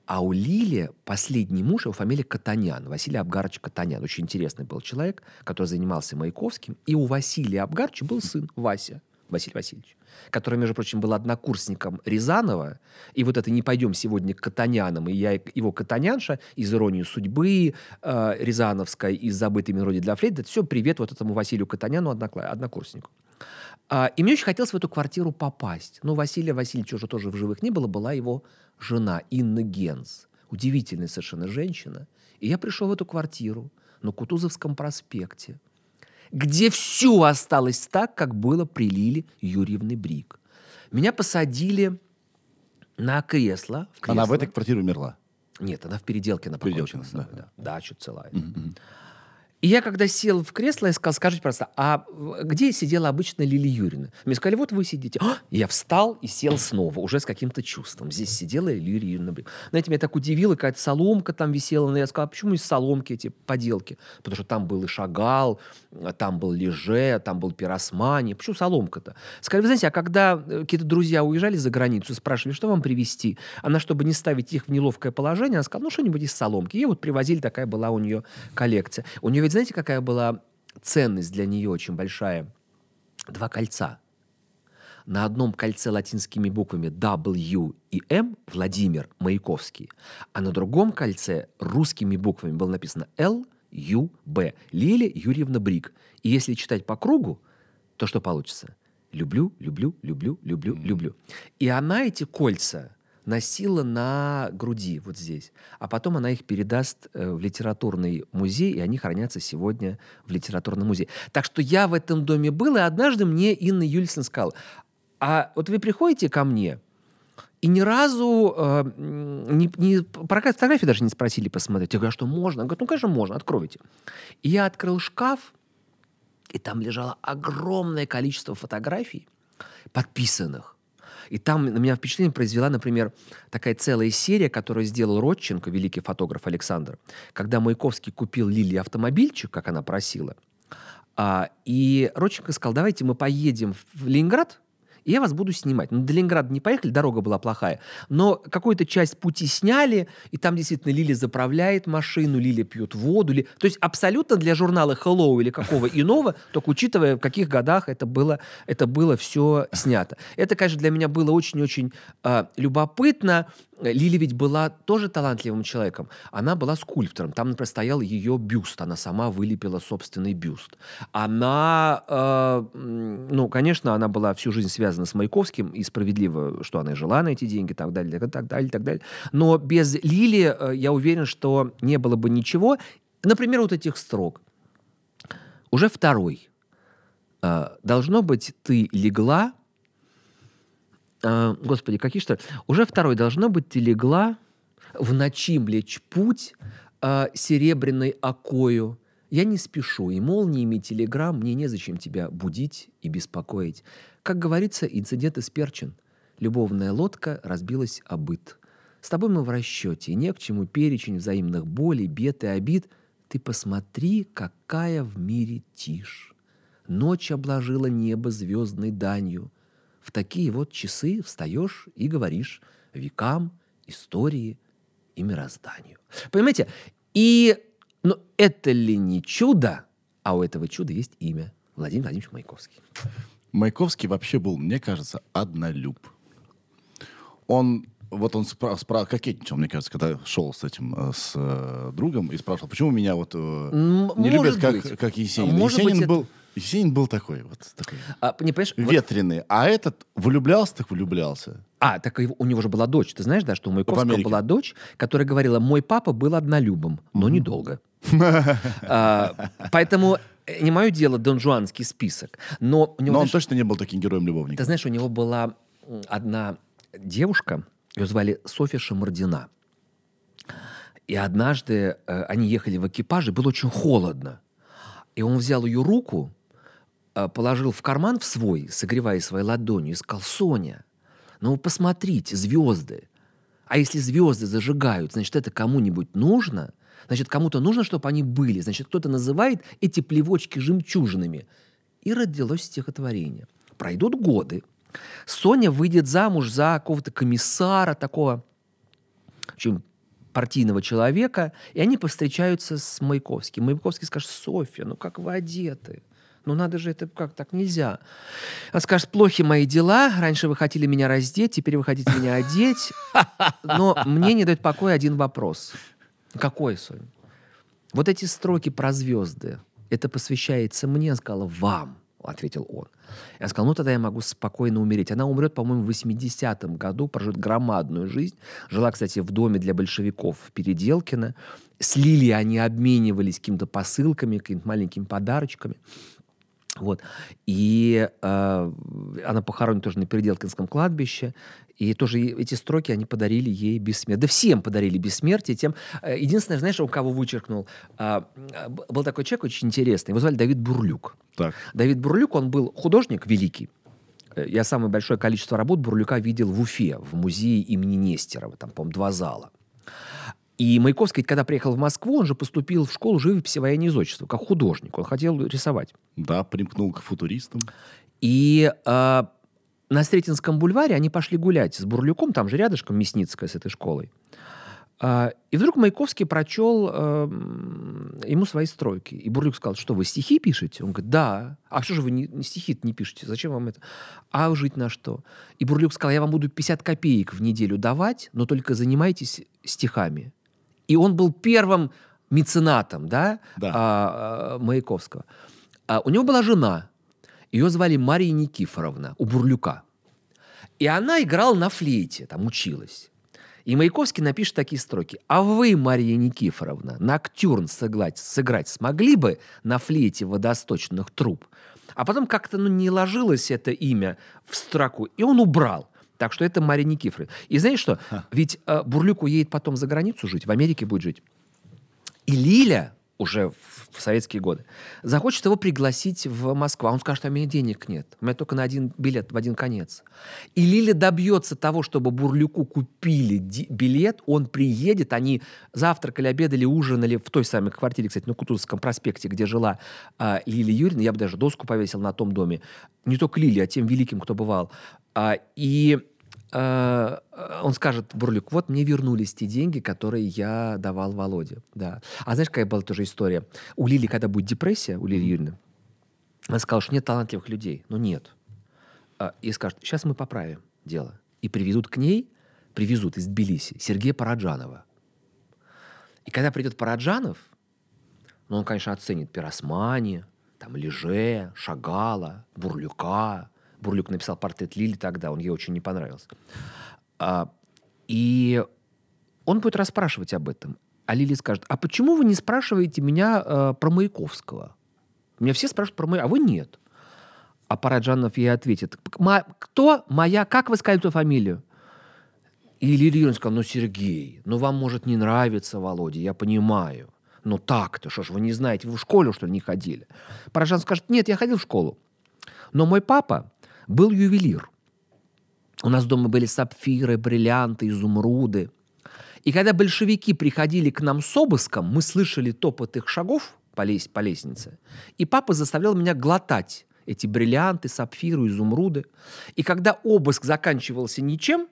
А у Лили последний муж, его фамилия Катанян, Василий Абгарович Катанян. Очень интересный был человек, который занимался Маяковским. И у Василия Абгаровича был сын Вася, Василий Васильевич, который, между прочим, был однокурсником Рязанова. И вот это «Не пойдем сегодня к Катанянам», и я его Катанянша из «Иронии судьбы», э, Рязановской, из «Забытой мелодии для флейты». Это все привет вот этому Василию Катаняну, однокурснику. А, и мне очень хотелось в эту квартиру попасть. Но Василия Васильевича уже тоже в живых не было, была его жена Инна Генс. Удивительная совершенно женщина. И я пришел в эту квартиру на Кутузовском проспекте, где все осталось так, как было при Лиле Юрьевны Брик. Меня посадили на кресло. В Она в кресло. этой квартире умерла. Нет, она в переделке с собой, да. да. Дача целая. И я когда сел в кресло, я сказал, скажите, просто, а где сидела обычно Лилия Юрьевна? Мне сказали, вот вы сидите. А! Я встал и сел снова, уже с каким-то чувством. Здесь сидела Лилия Юрьевна. Брик. Знаете, меня так удивило, какая-то соломка там висела. Но я сказал, «А почему из соломки эти поделки? Потому что там был и Шагал, там был Леже, там был Пиросмани. Почему соломка-то? Сказали, вы знаете, а когда э, какие-то друзья уезжали за границу, спрашивали, что вам привезти? Она, чтобы не ставить их в неловкое положение, она сказала, ну, что-нибудь из соломки. И вот привозили, такая была у нее коллекция. У нее ведь, знаете, какая была ценность для нее очень большая? Два кольца. На одном кольце латинскими буквами W и M Владимир Маяковский, а на другом кольце русскими буквами было написано L, U, B. Лилия Юрьевна Брик. И если читать по кругу, то что получится? Люблю, люблю, люблю, люблю, люблю. И она эти кольца носила на груди, вот здесь. А потом она их передаст э, в литературный музей, и они хранятся сегодня в литературном музее. Так что я в этом доме был, и однажды мне Инна Юльсон сказала, а вот вы приходите ко мне, и ни разу э, не, не- про фотографии даже не спросили посмотреть. Я говорю, а что можно? Она говорит, ну, конечно, можно, откройте. И я открыл шкаф, и там лежало огромное количество фотографий, подписанных. И там на меня впечатление произвела, например, такая целая серия, которую сделал Родченко, великий фотограф Александр, когда Маяковский купил Лилии автомобильчик, как она просила, а, и Родченко сказал, давайте мы поедем в Ленинград, и я вас буду снимать. Ну, до Ленинграда не поехали, дорога была плохая. Но какую-то часть пути сняли, и там действительно Лили заправляет машину, Лили пьет воду. Ли... То есть абсолютно для журнала Hello или какого иного, только учитывая, в каких годах это было, это было все снято. Это, конечно, для меня было очень-очень а, любопытно. Лили ведь была тоже талантливым человеком. Она была скульптором. Там, например, стоял ее бюст. Она сама вылепила собственный бюст. Она, э, ну, конечно, она была всю жизнь связана с Маяковским, и справедливо, что она жила на эти деньги, так далее, так далее, так далее. Но без Лили, э, я уверен, что не было бы ничего. Например, вот этих строк. Уже второй. Э, Должно быть, ты легла, а, Господи, какие что? Уже второй должно быть ты легла в ночи млечь путь а, серебряной окою. Я не спешу, и молниями телеграмм мне незачем тебя будить и беспокоить. Как говорится, инцидент исперчен. Любовная лодка разбилась о. С тобой мы в расчете, и не к чему перечень взаимных болей, бед и обид. Ты посмотри, какая в мире тишь. Ночь обложила небо звездной данью. В такие вот часы встаешь и говоришь векам, истории и мирозданию. Понимаете? И ну, это ли не чудо? А у этого чуда есть имя. Владимир Владимирович Маяковский. Маяковский вообще был, мне кажется, однолюб. Он вот он спра- спра- кокетничал, мне кажется, когда шел с этим, э, с э, другом и спрашивал, почему меня вот э, не любят, может как, быть. как Есенин. Может Есенин, быть, это- был, Есенин был такой вот, такой А, не понимаешь? вот- ветреный, а этот влюблялся, так влюблялся. А, так у него же была дочь. Ты знаешь, да, что у Маяковского была дочь, которая говорила, мой папа был однолюбом, но недолго. А, Поэтому э, не мое дело донжуанский список. Но у него, Но он точно не был таким ты героем-любовником. знаешь, у него была одна девушка, ее звали Софья Шамардина. И однажды э, они ехали в экипаже, было очень холодно. И он взял ее руку, положил в карман в свой, согревая своей ладонью, и сказал, Соня, ну посмотрите, звезды. А если звезды зажигают, значит, это кому-нибудь нужно? Значит, кому-то нужно, чтобы они были. Значит, кто-то называет эти плевочки жемчужинами. И родилось стихотворение. Пройдут годы. Соня выйдет замуж за какого-то комиссара такого, очень партийного человека, и они повстречаются с Маяковским. Маяковский скажет, Софья, ну как вы одеты? Ну надо же, это как так нельзя. Он скажет, плохи мои дела, раньше вы хотели меня раздеть, теперь вы хотите меня одеть. Но мне не дает покоя один вопрос. Какой, Соня? Вот эти строки про звезды, это посвящается мне, сказала, вам, ответил он. Я сказал, ну тогда я могу спокойно умереть. Она умрет, по-моему, в 80-м году, прожит громадную жизнь. Жила, кстати, в доме для большевиков в Переделкино. С Лилией они обменивались какими-то посылками, какими-то маленькими подарочками. Вот. И э, она похоронена тоже на Переделкинском кладбище. И тоже эти строки они подарили ей бессмертие. Да всем подарили бессмертие. Тем... э, Единственное, знаешь, у кого вычеркнул? А, а, б- был такой человек очень интересный. Его звали Давид Бурлюк. Так. Давид Бурлюк, он был художник великий. Э, Я самое большое количество работ Бурлюка видел в Уфе, в музее имени Нестерова. Там, по-моему, два зала. И Маяковский, когда приехал в Москву, он же поступил в школу живописи военного изотчества, как художник. Он хотел рисовать. Да, примкнул к футуристам. И э, на Сретенском бульваре они пошли гулять с Бурлюком, там же рядышком Мясницкая с этой школой. А, и вдруг Маяковский прочел э, ему свои стройки. И Бурлюк сказал, что вы стихи пишете? Он говорит, да. А что же вы не, не стихи не пишете? Зачем вам это? А жить на что? И Бурлюк сказал, я вам буду 50 копеек в неделю давать, но только занимайтесь стихами. И он был первым меценатом, да, Да. а, а, Маяковского. А у него была жена, ее звали Мария Никифоровна, у Бурлюка. И она играла на флейте, там училась. И Маяковский напишет такие строки. «А вы, Мария Никифоровна, ноктюрн сыграть, сыграть смогли бы на флейте водосточных труб?» А потом как-то ну, не ложилось это имя в строку, и он убрал. Так что это Мария Никифоровна. И знаешь что? Ведь э, Бурлюк уедет потом за границу жить, в Америке будет жить. И Лиля уже в в советские годы захочет его пригласить в Москву. А он скажет, а у меня денег нет. У меня только на один билет в один конец. И Лиля добьется того, чтобы Бурлюку купили билет. Он приедет, они завтракали, обедали, ужинали в той самой квартире, кстати, на Кутузовском проспекте, где жила а, Лилия Юрьевна. Я бы даже доску повесил на том доме. Не только Лилия, а тем великим, кто бывал. А, и э, он скажет, Бурлюк, вот мне вернулись те деньги, которые я давал Володе. Да. А знаешь, какая была тоже история? У Лили, когда будет депрессия, у Лили Юрьевны, она сказала, что нет талантливых людей. Ну, нет. А, И скажет, сейчас мы поправим дело. И приведут к ней, привезут из Тбилиси Сергея Параджанова. И когда придет Параджанов, ну, он, конечно, оценит Пиросмани, там, Леже, Шагала, Бурлюка. Бурлюк написал портрет Лили тогда, он ей очень не понравился. А, и он будет расспрашивать об этом. А Лили скажет, а почему вы не спрашиваете меня э, про Маяковского? Меня все спрашивают про Маяковского, а вы нет. А Параджанов ей ответит, «Ма- кто моя, как вы сказали эту фамилию? И Лилия Юрьевна сказала, ну, Сергей, ну, вам может не нравиться Володя, я понимаю. Ну, так-то, что ж, вы не знаете, вы в школу, что ли, не ходили? Параджан скажет, нет, я ходил в школу. Но мой папа был ювелир. У нас дома были сапфиры, бриллианты, изумруды. И когда большевики приходили к нам с обыском, мы слышали топот их шагов по, лес- по лестнице. И папа заставлял меня глотать эти бриллианты, сапфиры, изумруды. И когда обыск заканчивался ничем,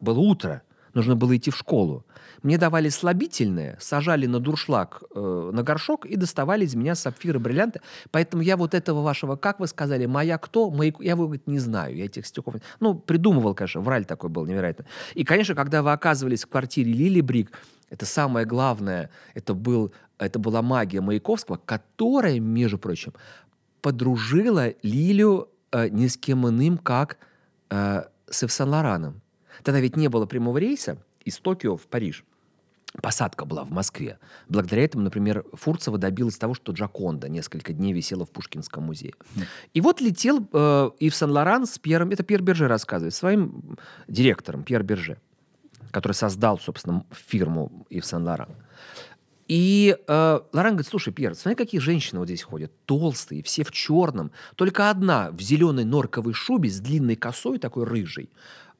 было утро, нужно было идти в школу. Мне давали слабительное, сажали на дуршлаг, э, на горшок и доставали из меня сапфиры, бриллианты. Поэтому я вот этого вашего, как вы сказали, моя кто? Маяк... Я его говорит, не знаю, я этих стихов... Ну, придумывал, конечно, враль такой был невероятно. И, конечно, когда вы оказывались в квартире Лили Брик, это самое главное, это, был, это была магия Маяковского, которая, между прочим, подружила Лилю э, ни с кем иным, как э, с Ив Сен-Лораном. Тогда ведь не было прямого рейса из Токио в Париж. Посадка была в Москве. Благодаря этому, например, Фурцева добилась того, что Джаконда несколько дней висела в Пушкинском музее. И вот летел э, Ив Сен-Лоран с Пьером, это Пьер Берже рассказывает, своим директором Пьер Берже, который создал, собственно, фирму Ив Сен-Лоран. И э, Лоран говорит, слушай, Пьер, смотри, какие женщины вот здесь ходят. Толстые, все в черном. Только одна в зеленой норковой шубе с длинной косой, такой рыжей.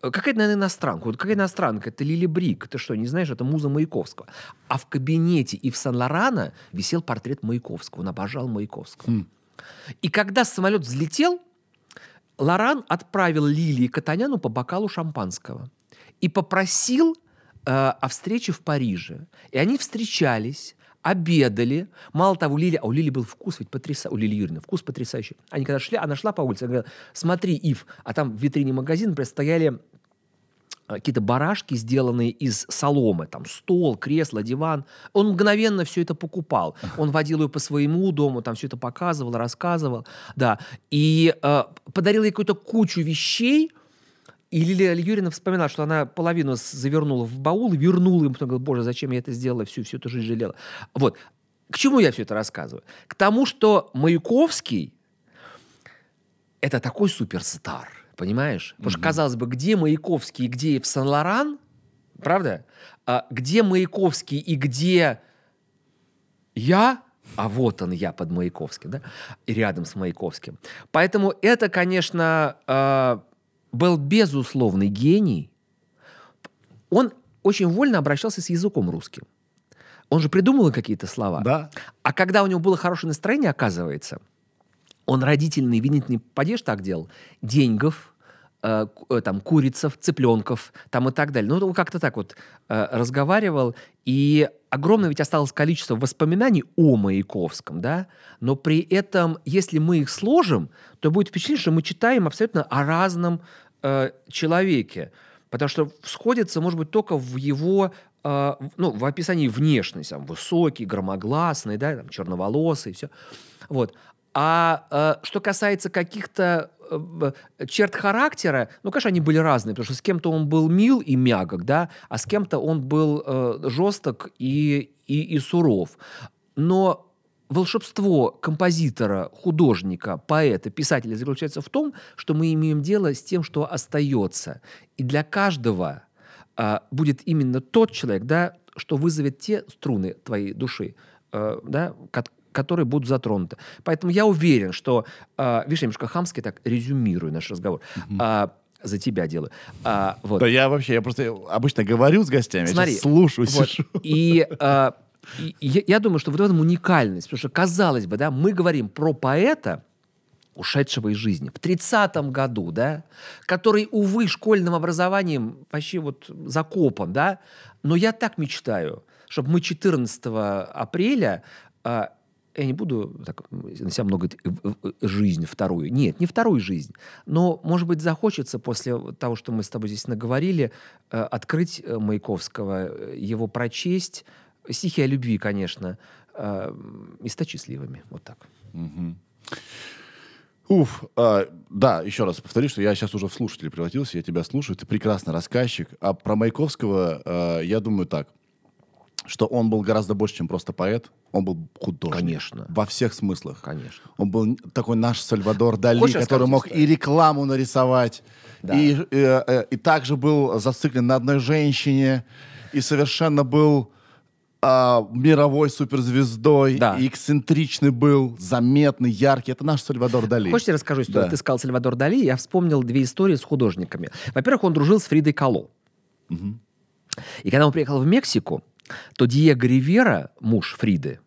Э, Какая-то, наверное, иностранка. Вот какая иностранка? Это Лили Брик. Ты что, не знаешь? Это муза Маяковского. А в кабинете Ив Сен-Лорана висел портрет Маяковского. Он обожал Маяковского. И когда самолет взлетел, Лоран отправил Лилии Катаняну по бокалу шампанского и попросил э, о встрече в Париже. И они встречались, обедали. Мало того, Лили, а у Лили был вкус ведь потрясающий, у Лили Юрьевны вкус потрясающий. Они когда шли, она шла по улице, говорила, смотри, Ив, а там в витрине магазина, например, стояли какие-то барашки, сделанные из соломы, там стол, кресло, диван. Он мгновенно все это покупал. Он водил ее по своему дому, там все это показывал, рассказывал, да. И э, подарил ей какую-то кучу вещей. И Лилия Юрьевна вспоминала, что она половину завернула в баул вернула им. Потом говорит, боже, зачем я это сделала, всю, всю эту жизнь жалела. Вот. К чему я все это рассказываю? К тому, что Маяковский это такой суперстар, понимаешь? Потому что, казалось бы, где Маяковский и где Ив Сен-Лоран, правда? А где Маяковский и где я, а вот он я под Маяковским, да, и рядом с Маяковским. Поэтому это, конечно, э, был безусловный гений. Он очень вольно обращался с языком русским. Он же придумывал какие-то слова. Да. А когда у него было хорошее настроение, оказывается, он родительный винительный падеж так делал. Деньгов, э, э, там, курицев, цыпленков, там и так далее. Ну, он как-то так вот э, разговаривал. И огромное ведь осталось количество воспоминаний о Маяковском, да? Но при этом, если мы их сложим, то будет впечатление, что мы читаем абсолютно о разном э, человеке. Потому что сходится, может быть, только в его, э, ну, в описании внешности. Там, высокий, громогласный, да, там, черноволосый, все. Вот. А э, что касается каких-то э, черт характера, ну, конечно, они были разные, потому что с кем-то он был мил и мягок, да, а с кем-то он был э, жесток и, и, и суров. Но волшебство композитора, художника, поэта, писателя заключается в том, что мы имеем дело с тем, что остается. И для каждого а, будет именно тот человек, да, что вызовет те струны твоей души, э, да, которые будут затронуты. Поэтому я уверен, что, э, видишь, я немножко хамски так резюмирую наш разговор, А, за тебя делаю. А, вот. Да я вообще, я просто обычно говорю с гостями, я Смотри, сейчас слушаю, вот. сижу. И, э, и я, я думаю, что вот в этом уникальность, потому что, казалось бы, да, мы говорим про поэта, ушедшего из жизни, в 30-м году, да, который, увы, школьным образованием вообще вот закопан, да, но я так мечтаю, чтобы мы 14 апреля а, я не буду так, на себя много в- жизнь вторую. Нет, не вторую жизнь. Но, может быть, захочется после того, что мы с тобой здесь наговорили, э, открыть э, Маяковского, э, его прочесть. Стихи о любви, конечно, э, и стать счастливыми. Вот так. Уф, а, да, еще раз повторю, что я сейчас уже в слушателя превратился, я тебя слушаю, ты прекрасный рассказчик. А про Маяковского а, я думаю так, что он был гораздо больше, чем просто поэт, он был художник. Конечно. Во всех смыслах. Конечно. Он был такой наш Сальвадор Дали, Хочешь который мог историю? и рекламу нарисовать, Да. и, э, э, и также был зациклен на одной женщине, и совершенно был а, мировой суперзвездой, Да. и эксцентричный был, заметный, яркий. Это наш Сальвадор Дали. Хочешь, я расскажу историю? Да. Ты сказал Сальвадор Дали, я вспомнил две истории с художниками. Во-первых, он дружил с Фридой Кало. И когда он приехал в Мексику, то Диего Ривера, муж Фриды,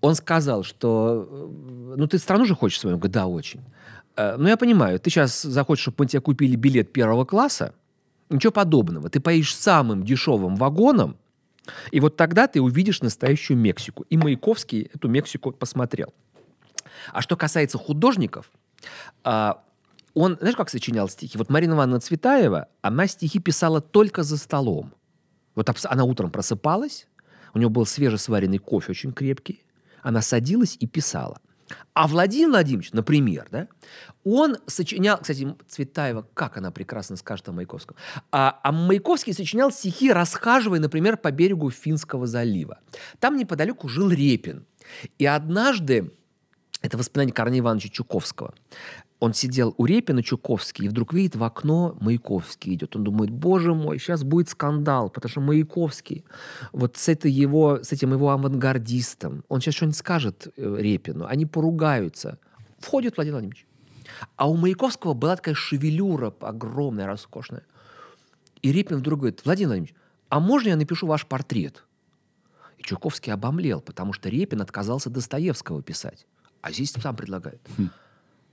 Он сказал, что, э, ну, ты страну же хочешь свою? Он говорит, да, очень. «Э, Ну, я понимаю, ты сейчас захочешь, чтобы мы тебе купили билет первого класса. Ничего подобного. Ты поедешь самым дешевым вагоном, и вот тогда ты увидишь настоящую Мексику. И Маяковский эту Мексику посмотрел. А что касается художников, а, он, знаешь, как сочинял стихи? Вот Марина Ивановна Цветаева, она стихи писала только за столом. Вот она утром просыпалась, у нее был свежесваренный кофе очень крепкий, она садилась и писала. А Владимир Владимирович, например, да, он сочинял, кстати, Цветаева, как она прекрасно скажет о Маяковском, а, а Маяковский сочинял стихи, расхаживая, например, по берегу Финского залива. Там неподалеку жил Репин. И однажды, это воспоминание Корнея Ивановича Чуковского, он сидел у Репина Чуковский, и вдруг видит в окно Маяковский идет. Он думает, боже мой, сейчас будет скандал, потому что Маяковский, вот с, этой его, с этим его авангардистом, он сейчас что-нибудь скажет э, Репину, они поругаются. Входит Владимир Владимирович. А у Маяковского была такая шевелюра огромная, роскошная. И Репин вдруг говорит, Владимир Владимирович, а можно я напишу ваш портрет? И Чуковский обомлел, потому что Репин отказался Достоевского писать. А здесь сам предлагает.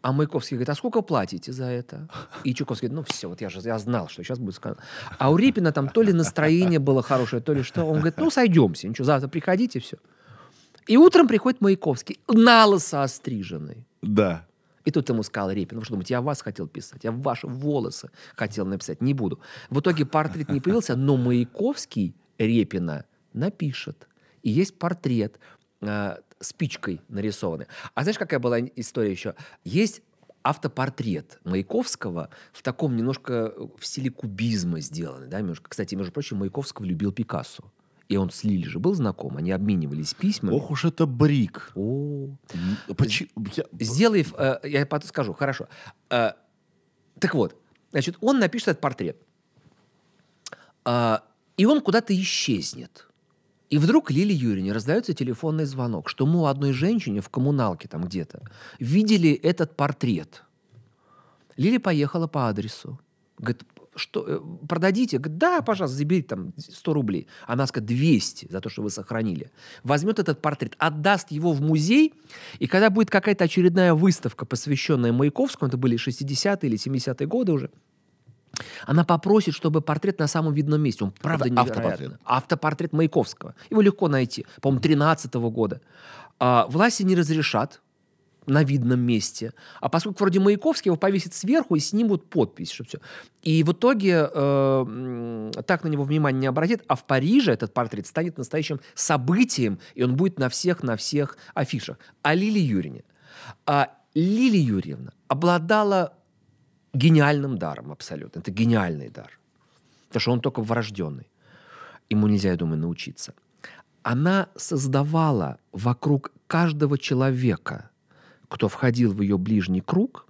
А Маяковский говорит, а сколько платите за это? И Чуковский говорит, ну все, вот я же я знал, что сейчас будет скандал. А у Репина там то ли настроение было хорошее, то ли что. Он говорит, ну сойдемся, ничего, завтра приходите, все. И утром приходит Маяковский, налысо остриженный. Да. И тут ему сказал Репин, вы что думаете, я вас хотел писать, я ваши волосы хотел написать, не буду. В итоге портрет не появился, но Маяковский Репина напишет. И есть портрет э, спичкой нарисованный. А знаешь, какая была история еще? Есть автопортрет Маяковского в таком немножко э, в стиле кубизма сделанный. Да? Кстати, между прочим, Маяковского любил Пикассо. И он с Лили же был знаком, они обменивались письмами. Ох уж это брик. О, я- Сделай, э, я потом скажу, хорошо. Э, так вот, значит, он напишет этот портрет. А, и он куда-то исчезнет. И вдруг Лиле Юрьевне раздается телефонный звонок, что у одной женщине в коммуналке там где-то видели этот портрет. Лили поехала по адресу. Говорит, что, э, продадите? Говорит, да, пожалуйста, заберите там 100 рублей. Она скажет, 200 за то, что вы сохранили. Возьмет этот портрет, отдаст его в музей, и когда будет какая-то очередная выставка, посвященная Маяковскому, это были 60-е или 70-е годы уже, она попросит, чтобы портрет на самом видном месте. Он правда Это невероятный. автопортрет. Автопортрет Маяковского. Его легко найти. По-моему, 13 года. А, власти не разрешат на видном месте. А поскольку вроде Маяковский его повесит сверху и снимут подпись, чтобы все. И в итоге э, так на него внимание не обратит, а в Париже этот портрет станет настоящим событием, и он будет на всех, на всех афишах. А Лили Юрьевна? А Лилия Юрьевна обладала гениальным даром абсолютно. Это гениальный дар. Потому что он только врожденный. Ему нельзя, я думаю, научиться. Она создавала вокруг каждого человека, кто входил в ее ближний круг,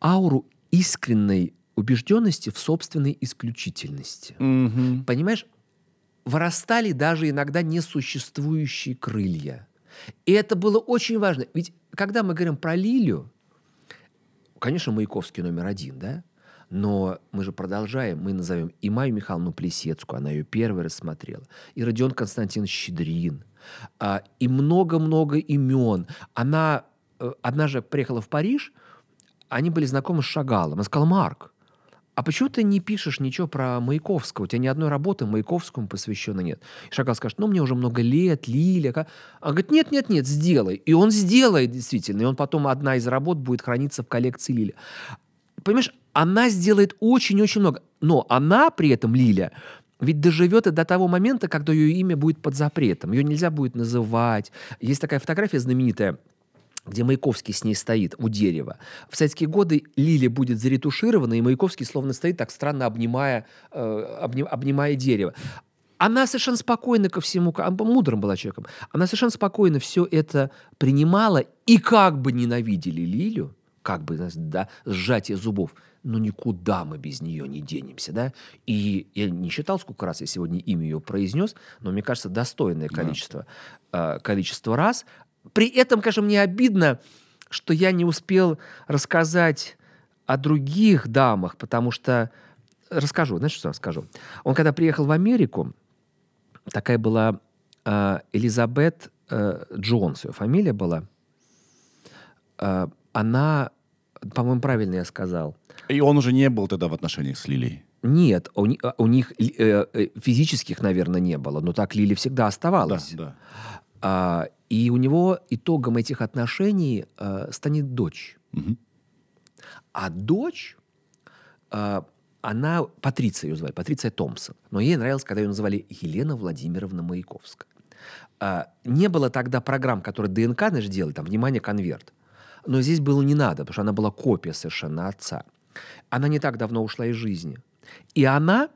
ауру искренней убежденности в собственной исключительности. Мгм. Понимаешь, вырастали даже иногда несуществующие крылья. И это было очень важно. Ведь когда мы говорим про Лилию, конечно, Маяковский номер один, да? Но мы же продолжаем, мы назовем и Майю Михайловну Плесецкую, она ее первой рассмотрела, и Родион Константин Щедрин, а, и много-много имен. Она э, однажды приехала в Париж, они были знакомы с Шагалом. Она сказала, Марк, а почему ты не пишешь ничего про Маяковского? У тебя ни одной работы Маяковскому посвященной нет. И Шагал скажет, ну, мне уже много лет, Лиля. ка-». А говорит, нет, нет, нет, сделай. И он сделает действительно. И он потом, одна из работ будет храниться в коллекции Лиля. Понимаешь, она сделает очень-очень много. Но она при этом, Лиля, ведь доживет и до того момента, когда ее имя будет под запретом. Ее нельзя будет называть. Есть такая фотография знаменитая, где Маяковский с ней стоит у дерева. В советские годы Лиля будет заретуширована, и Маяковский словно стоит так странно обнимая, э, обни- обнимая дерево. Она совершенно спокойно ко всему, она мудрым была человеком, она совершенно спокойно все это принимала, и как бы ненавидели Лилю, как бы, да, сжатие зубов, но никуда мы без нее не денемся, да. И я не считал, сколько раз я сегодня имя ее произнес, но мне кажется, достойное количество, э, количество раз. При этом, конечно, мне обидно, что я не успел рассказать о других дамах, потому что расскажу, знаешь, что расскажу? Он когда приехал в Америку, такая была э, Элизабет э, Джонс, ее фамилия была, э, она, по-моему, правильно я сказал, И он уже не был тогда в отношениях с Лилией. нет, у, а, у них э, э, физических, наверное, не было, но так Лили всегда Да, оставалась. да. А, и у него итогом этих отношений э, станет дочь. Мгм. А дочь, э, она, Патриция ее звали, Патриция Томпсон. Но ей нравилось, когда ее называли Елена Владимировна Маяковская. А, не было тогда программ, которые ДНК, знаешь, делали, там, внимание, конверт. Но здесь было не надо, потому что она была копия совершенно отца. Она не так давно ушла из жизни. И она,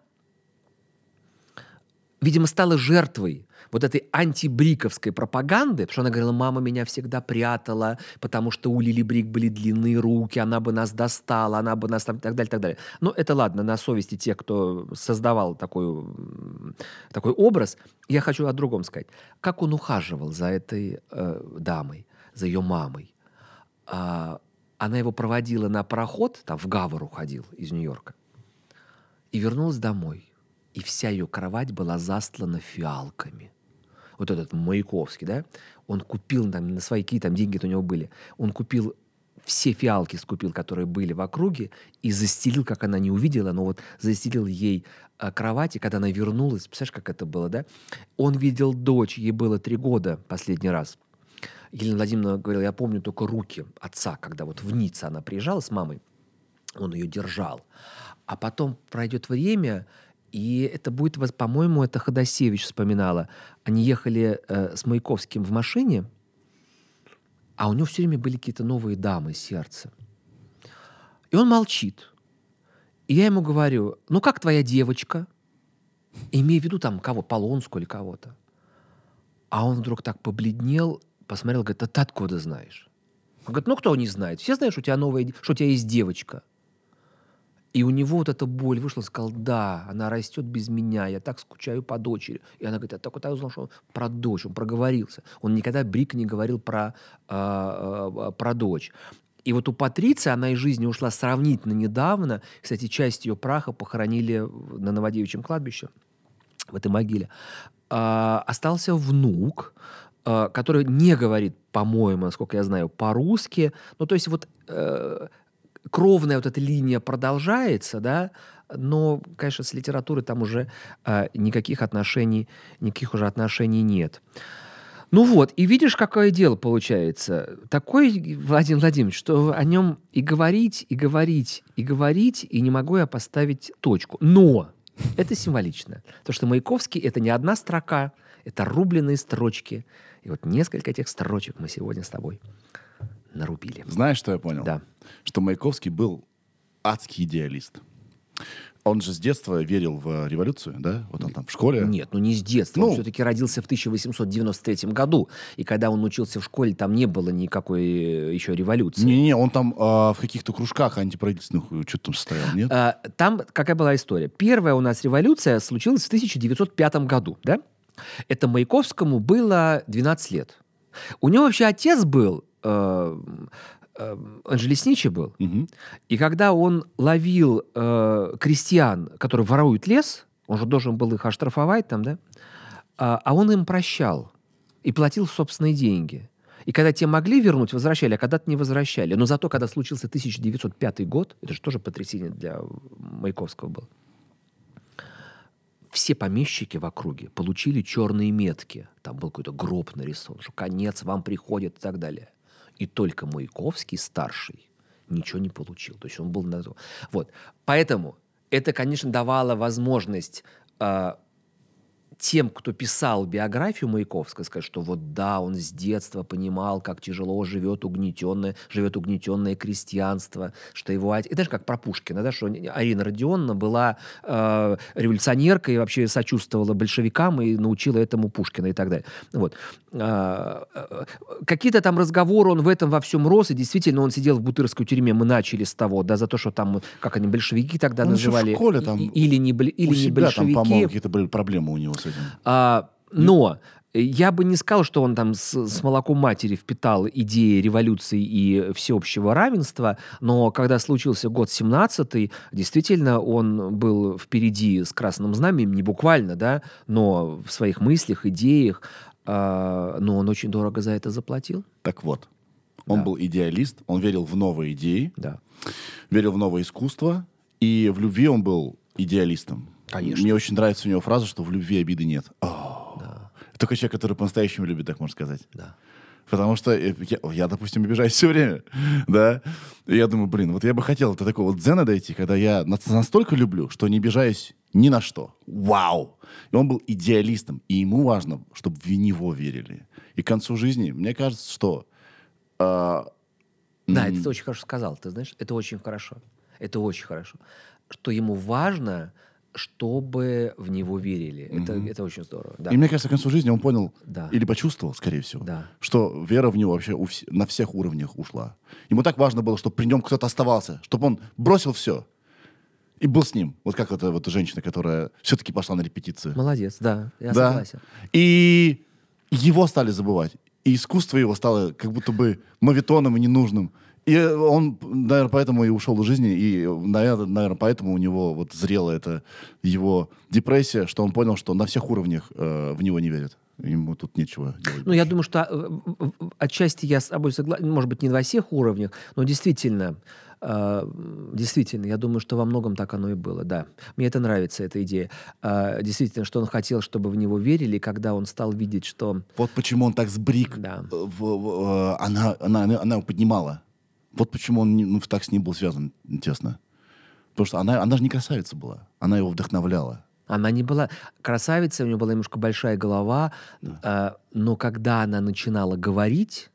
видимо, стала жертвой вот этой антибриковской пропаганды, потому что она говорила, мама меня всегда прятала, потому что у Лили Брик были длинные руки, она бы нас достала, она бы нас там, и так далее, и так далее. Но это ладно, на совести тех, кто создавал такой, такой образ. Я хочу о другом сказать. Как он ухаживал за этой э, дамой, за ее мамой. А, она его проводила на пароход, там в Гавр уходил из Нью-Йорка, и вернулась домой. И вся ее кровать была застлана фиалками. Вот этот Маяковский, да, он купил там на свои какие там деньги у него были, он купил все фиалки скупил, которые были в округе, и застелил, как она не увидела, но вот застелил ей а, кровать, и когда она вернулась, представляешь, как это было, да? Он видел дочь, ей было три года последний раз. Елена Владимировна говорила, я помню только руки отца, когда вот в Ницце она приезжала с мамой, он ее держал. А потом пройдет время, и это будет, по-моему, это Ходосевич вспоминала. Они ехали э, с Маяковским в машине, а у него все время были какие-то новые дамы сердца. И он молчит. И я ему говорю, ну как твоя девочка? Имея в виду там кого, Полонскую или кого-то. А он вдруг так побледнел, посмотрел, говорит, а ты откуда знаешь? Он говорит, ну кто не знает? Все знают, что у тебя новая, что у тебя есть девочка. И у него вот эта боль вышла, он сказал, да, она растет без меня, я так скучаю по дочери. И она говорит, я только так узнал, что он про дочь, он проговорился. Он никогда Брик не говорил про, а, про дочь. И вот у Патриции, она из жизни ушла сравнительно недавно. Кстати, часть ее праха похоронили на Новодевичьем кладбище, в этой могиле. А, остался внук, который не говорит, по-моему, насколько я знаю, по-русски. Ну, то есть вот э, кровная вот эта линия продолжается, да, но, конечно, с литературой там уже э, никаких отношений, никаких уже отношений нет. Ну вот, и видишь, какое дело получается. Такой Владимир Владимирович, что о нем и говорить, и говорить, и говорить, и не могу я поставить точку. Но это символично. То, что Маяковский — это не одна строка, это рубленые строчки. И вот несколько этих строчек мы сегодня с тобой нарубили. Знаешь, что я понял? Да. Что Маяковский был адский идеалист. Он же с детства верил в революцию, да? Вот он там в школе. Нет, ну не с детства. Ну. Он все-таки родился в 1893 году. И когда он учился в школе, там не было никакой э, еще революции. Не-не, он там а, в каких-то кружках антиправительственных что-то там состоял, нет? А, Там какая была история? Первая у нас революция случилась в 1905 году, да? Это Маяковскому было 12 лет. У него вообще отец был, э, э, он же лесничий был. Мгм. И когда он ловил э, крестьян, которые воруют лес, он же должен был их оштрафовать там, да? А, а он им прощал и платил собственные деньги. И когда те могли вернуть, возвращали, а когда-то не возвращали. Но зато, когда случился 1905 год, это же тоже потрясение для Маяковского было, все помещики в округе получили черные метки. Там был какой-то гроб нарисован, что конец вам приходит и так далее. И только Маяковский старший ничего не получил. То есть он был на... Вот. Поэтому это, конечно, давало возможность а, тем, кто писал биографию Маяковского, сказать, что вот да, он с детства понимал, как тяжело живет угнетенное, живет угнетенное крестьянство, что его... от- Это же как про Пушкина, да, что Арина Родионовна была э, революционеркой и вообще сочувствовала большевикам и научила этому Пушкина и так далее. Вот. А, э, Какие-то там разговоры, он в этом во всем рос, и действительно он сидел в Бутырской тюрьме, мы начали с того, да, за то, что там, как они, большевики тогда Он еще в называли. школе там и- или не, или не себя там, большевики. по-моему, какие-то были проблемы у него с. А, но Я бы не сказал, что он там с, с молоком матери впитал идеи революции и всеобщего равенства, но когда случился год 17-й, действительно он был впереди с красным знаменем, не буквально, да, но в своих мыслях, идеях, а, но он очень дорого за это заплатил. Так вот, он Да. был идеалист, он верил в новые идеи, Да. верил в новое искусство, и в любви он был идеалистом. Конечно. Мне очень нравится у него фраза, что в любви обиды нет. О, Только человек, который по-настоящему любит, так можно сказать. Да. Потому что э, я, я, допустим, обижаюсь все время, да. И я думаю, блин, вот я бы хотел до такого дзена дойти, когда я на- настолько люблю, что не обижаюсь ни на что. Вау! И он был идеалистом, и ему важно, чтобы в него верили. И к концу жизни, мне кажется, что а, Да, это ты очень хорошо сказал, ты знаешь, это очень хорошо. Это очень хорошо. Что ему важно, чтобы в него верили. Это, это очень здорово. Да. И мне кажется, к концу жизни он понял Да. или почувствовал, скорее всего, Да. что вера в него вообще у вс- на всех уровнях ушла. Ему так важно было, чтобы при нем кто-то оставался, чтобы он бросил все и был с ним. Вот как эта вот женщина, которая все-таки пошла на репетицию. Молодец, да, я Да. согласен. И его стали забывать. И искусство его стало как будто бы мавитоном и ненужным. И он, наверное, поэтому и ушел из жизни. И, наверное, поэтому у него вот зрела эта его депрессия, что он понял, что на всех уровнях э, в него не верят. Ему тут нечего делать. Ну, я думаю, что в- отчасти я с тобой согласен, может быть, не во всех уровнях, но действительно, э, действительно, я думаю, что во многом так оно и было, да. Мне это нравится, эта идея. Э, Действительно, что он хотел, чтобы в него верили, когда он стал видеть, что... Вот почему он так сбрик. Да. э, она, она, она его поднимала. Вот почему он ну, так с ним был связан тесно. Потому что она, она же не красавица была. Она его вдохновляла. Она не была красавицей, у нее была немножко большая голова, э, но когда она начинала говорить,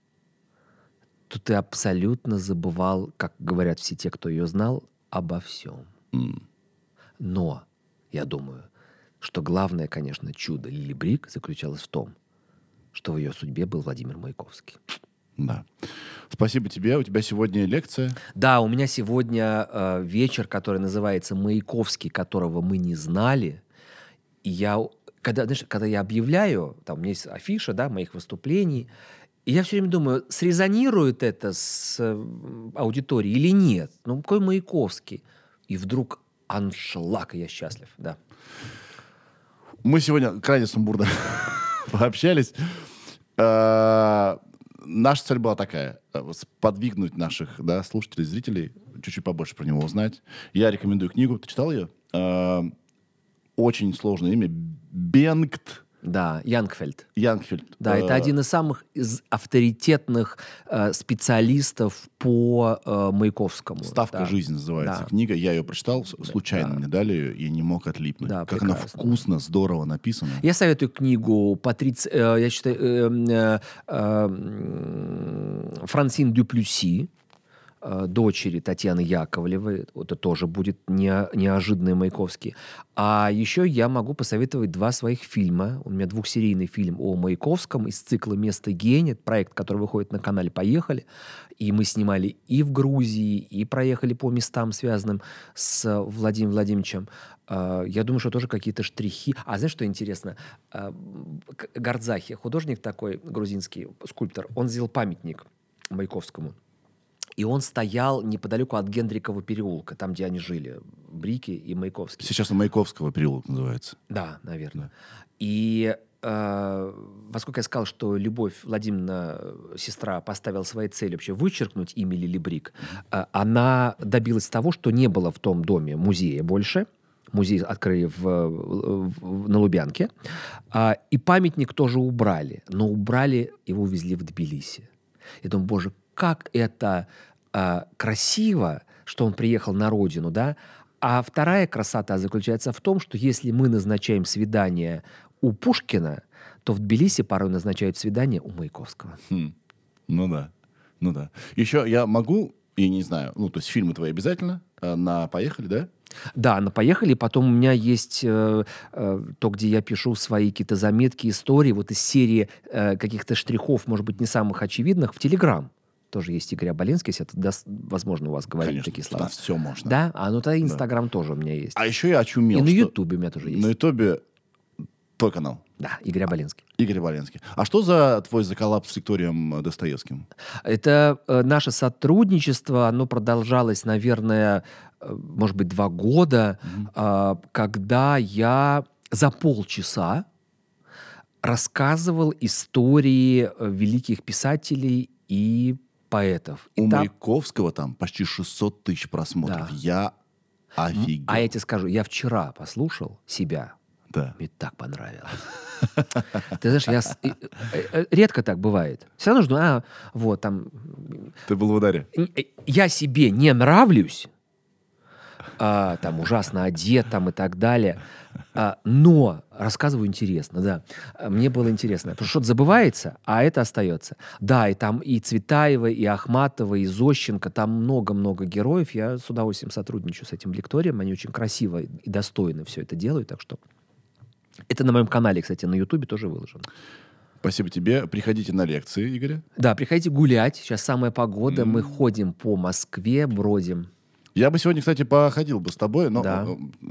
то ты абсолютно забывал, как говорят все те, кто ее знал, обо всем. Но я думаю, что главное, конечно, чудо Лили Брик заключалось в том, что в ее судьбе был Владимир Маяковский. Да. Спасибо тебе. У тебя сегодня лекция. Да, у меня сегодня э, вечер, который называется «Маяковский, которого мы не знали». И я, когда, знаешь, когда я объявляю, там у меня есть афиша, да, моих выступлений, и я все время думаю, срезонирует это с э, аудиторией или нет? Ну, какой Маяковский? И вдруг аншлаг, и я счастлив, да. Мы сегодня крайне сумбурно пообщались. Э, Наша цель была такая. э, Подвигнуть наших да, слушателей, зрителей, чуть-чуть побольше про него узнать. Я рекомендую книгу. Ты читал ее? Э, Очень сложное имя. Бенгт Да, Янгфельд. Янгфельд. Да, это Э, один из самых из авторитетных э, специалистов по э, Маяковскому. «Ставка да. жизни» называется Да. книга. Я ее прочитал, случайно да. мне дали ее, и не мог отлипнуть. Да, как она прекрасно. вкусно, здорово написана. Я советую книгу Патриц, э, я считаю, э, э, э, Франсин Дюплюси, дочери Татьяны Яковлевой. Это тоже будет не, неожиданный Маяковский. А еще я могу посоветовать два своих фильма. У меня двухсерийный фильм о Маяковском из цикла «Место гения». Проект, который выходит на канале «Поехали». И мы снимали и в Грузии, и проехали по местам, связанным с Владимиром Владимировичем. А, Я думаю, что тоже какие-то штрихи. А знаешь, что интересно? К- Гардзахи, художник такой грузинский, скульптор, он сделал памятник Маяковскому. И он стоял неподалеку от Гендрикова переулка, там, где они жили, Брики и Маяковский. Сейчас он Маяковского переулок называется. Да, наверное. И э, поскольку я сказал, что Любовь Владимировна, э, сестра, поставила своей целью вообще вычеркнуть имя Лили Брик, э, она добилась того, что не было в том доме музея больше. Музей открыли в, в- на Лубянке. А, и памятник тоже убрали. Но убрали, его увезли в Тбилиси. Я думаю, боже, как это а, красиво, что он приехал на родину, да? А вторая красота заключается в том, что если мы назначаем свидание у Пушкина, то в Тбилиси порой назначают свидание у Маяковского. Хм. Ну да. Ну да. Еще я могу, я не знаю, ну, то есть фильмы твои обязательно э, на «Поехали», да? Да, на поехали. Потом у меня есть э, э, то, где я пишу свои какие-то заметки, истории, вот из серии э, каких-то штрихов, может быть, не самых очевидных, в Телеграм. Тоже есть Игорь Аболенский, если это даст, возможно, у вас говорить Конечно, такие слова. на все можно. Да? А ну тогда Инстаграм тоже у меня есть. А еще я очумел, И на Ютубе у меня тоже есть. на Ютубе твой канал. Да, Игорь Аболинский. Игорь Валенский. А что за твой заколлапс с Викторием Достоевским? Это э, наше сотрудничество, оно продолжалось, наверное, э, может быть, два года, а, когда я за полчаса рассказывал истории э, великих писателей и поэтов. И У там- Маяковского там почти 600 тысяч просмотров. Да. Я офигел. а я тебе скажу, я вчера послушал себя, Да. мне так понравилось. Ты знаешь, я с- э, э, редко так бывает. Все равно жду, а, вот там Ты был в ударе. Э, я себе не нравлюсь, а, там ужасно одет там и так далее, а, но рассказываю интересно, да. Мне было интересно, потому что что-то забывается, а это остается. Да, и там и Цветаева, и Ахматова, и Зощенко, там много-много героев. Я с удовольствием сотрудничаю с этим лекторием, они очень красиво и достойно все это делают, так что... Это на моем канале, кстати, на Ютубе тоже выложено. Спасибо тебе. Приходите на лекции, Игоря. Да, приходите гулять. Сейчас самая погода. Мы ходим по Москве, бродим. Я бы сегодня, кстати, походил бы с тобой, но Да. э, э,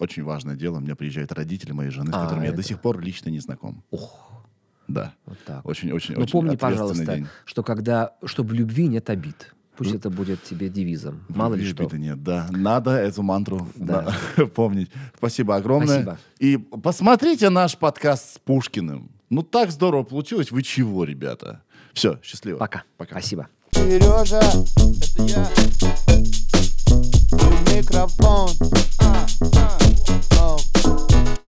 очень важное дело. У меня приезжают родители моей жены, с А, которыми я до это- сих пор лично не знаком. Ох, Да. вот так. Очень, очень, Ну очень помни, пожалуйста, день. что когда, что в любви нет обид. Пусть это будет тебе девизом. Мало ли что. обиды нет, да. Надо эту мантру Да. на- помнить. Спасибо огромное. Спасибо. И посмотрите наш подкаст с Пушкиным. Ну, так здорово получилось. Вы чего, ребята? Все, счастливо. Пока. Пока. Спасибо. Сережа, это я. no microfone. Ah, ah. Oh.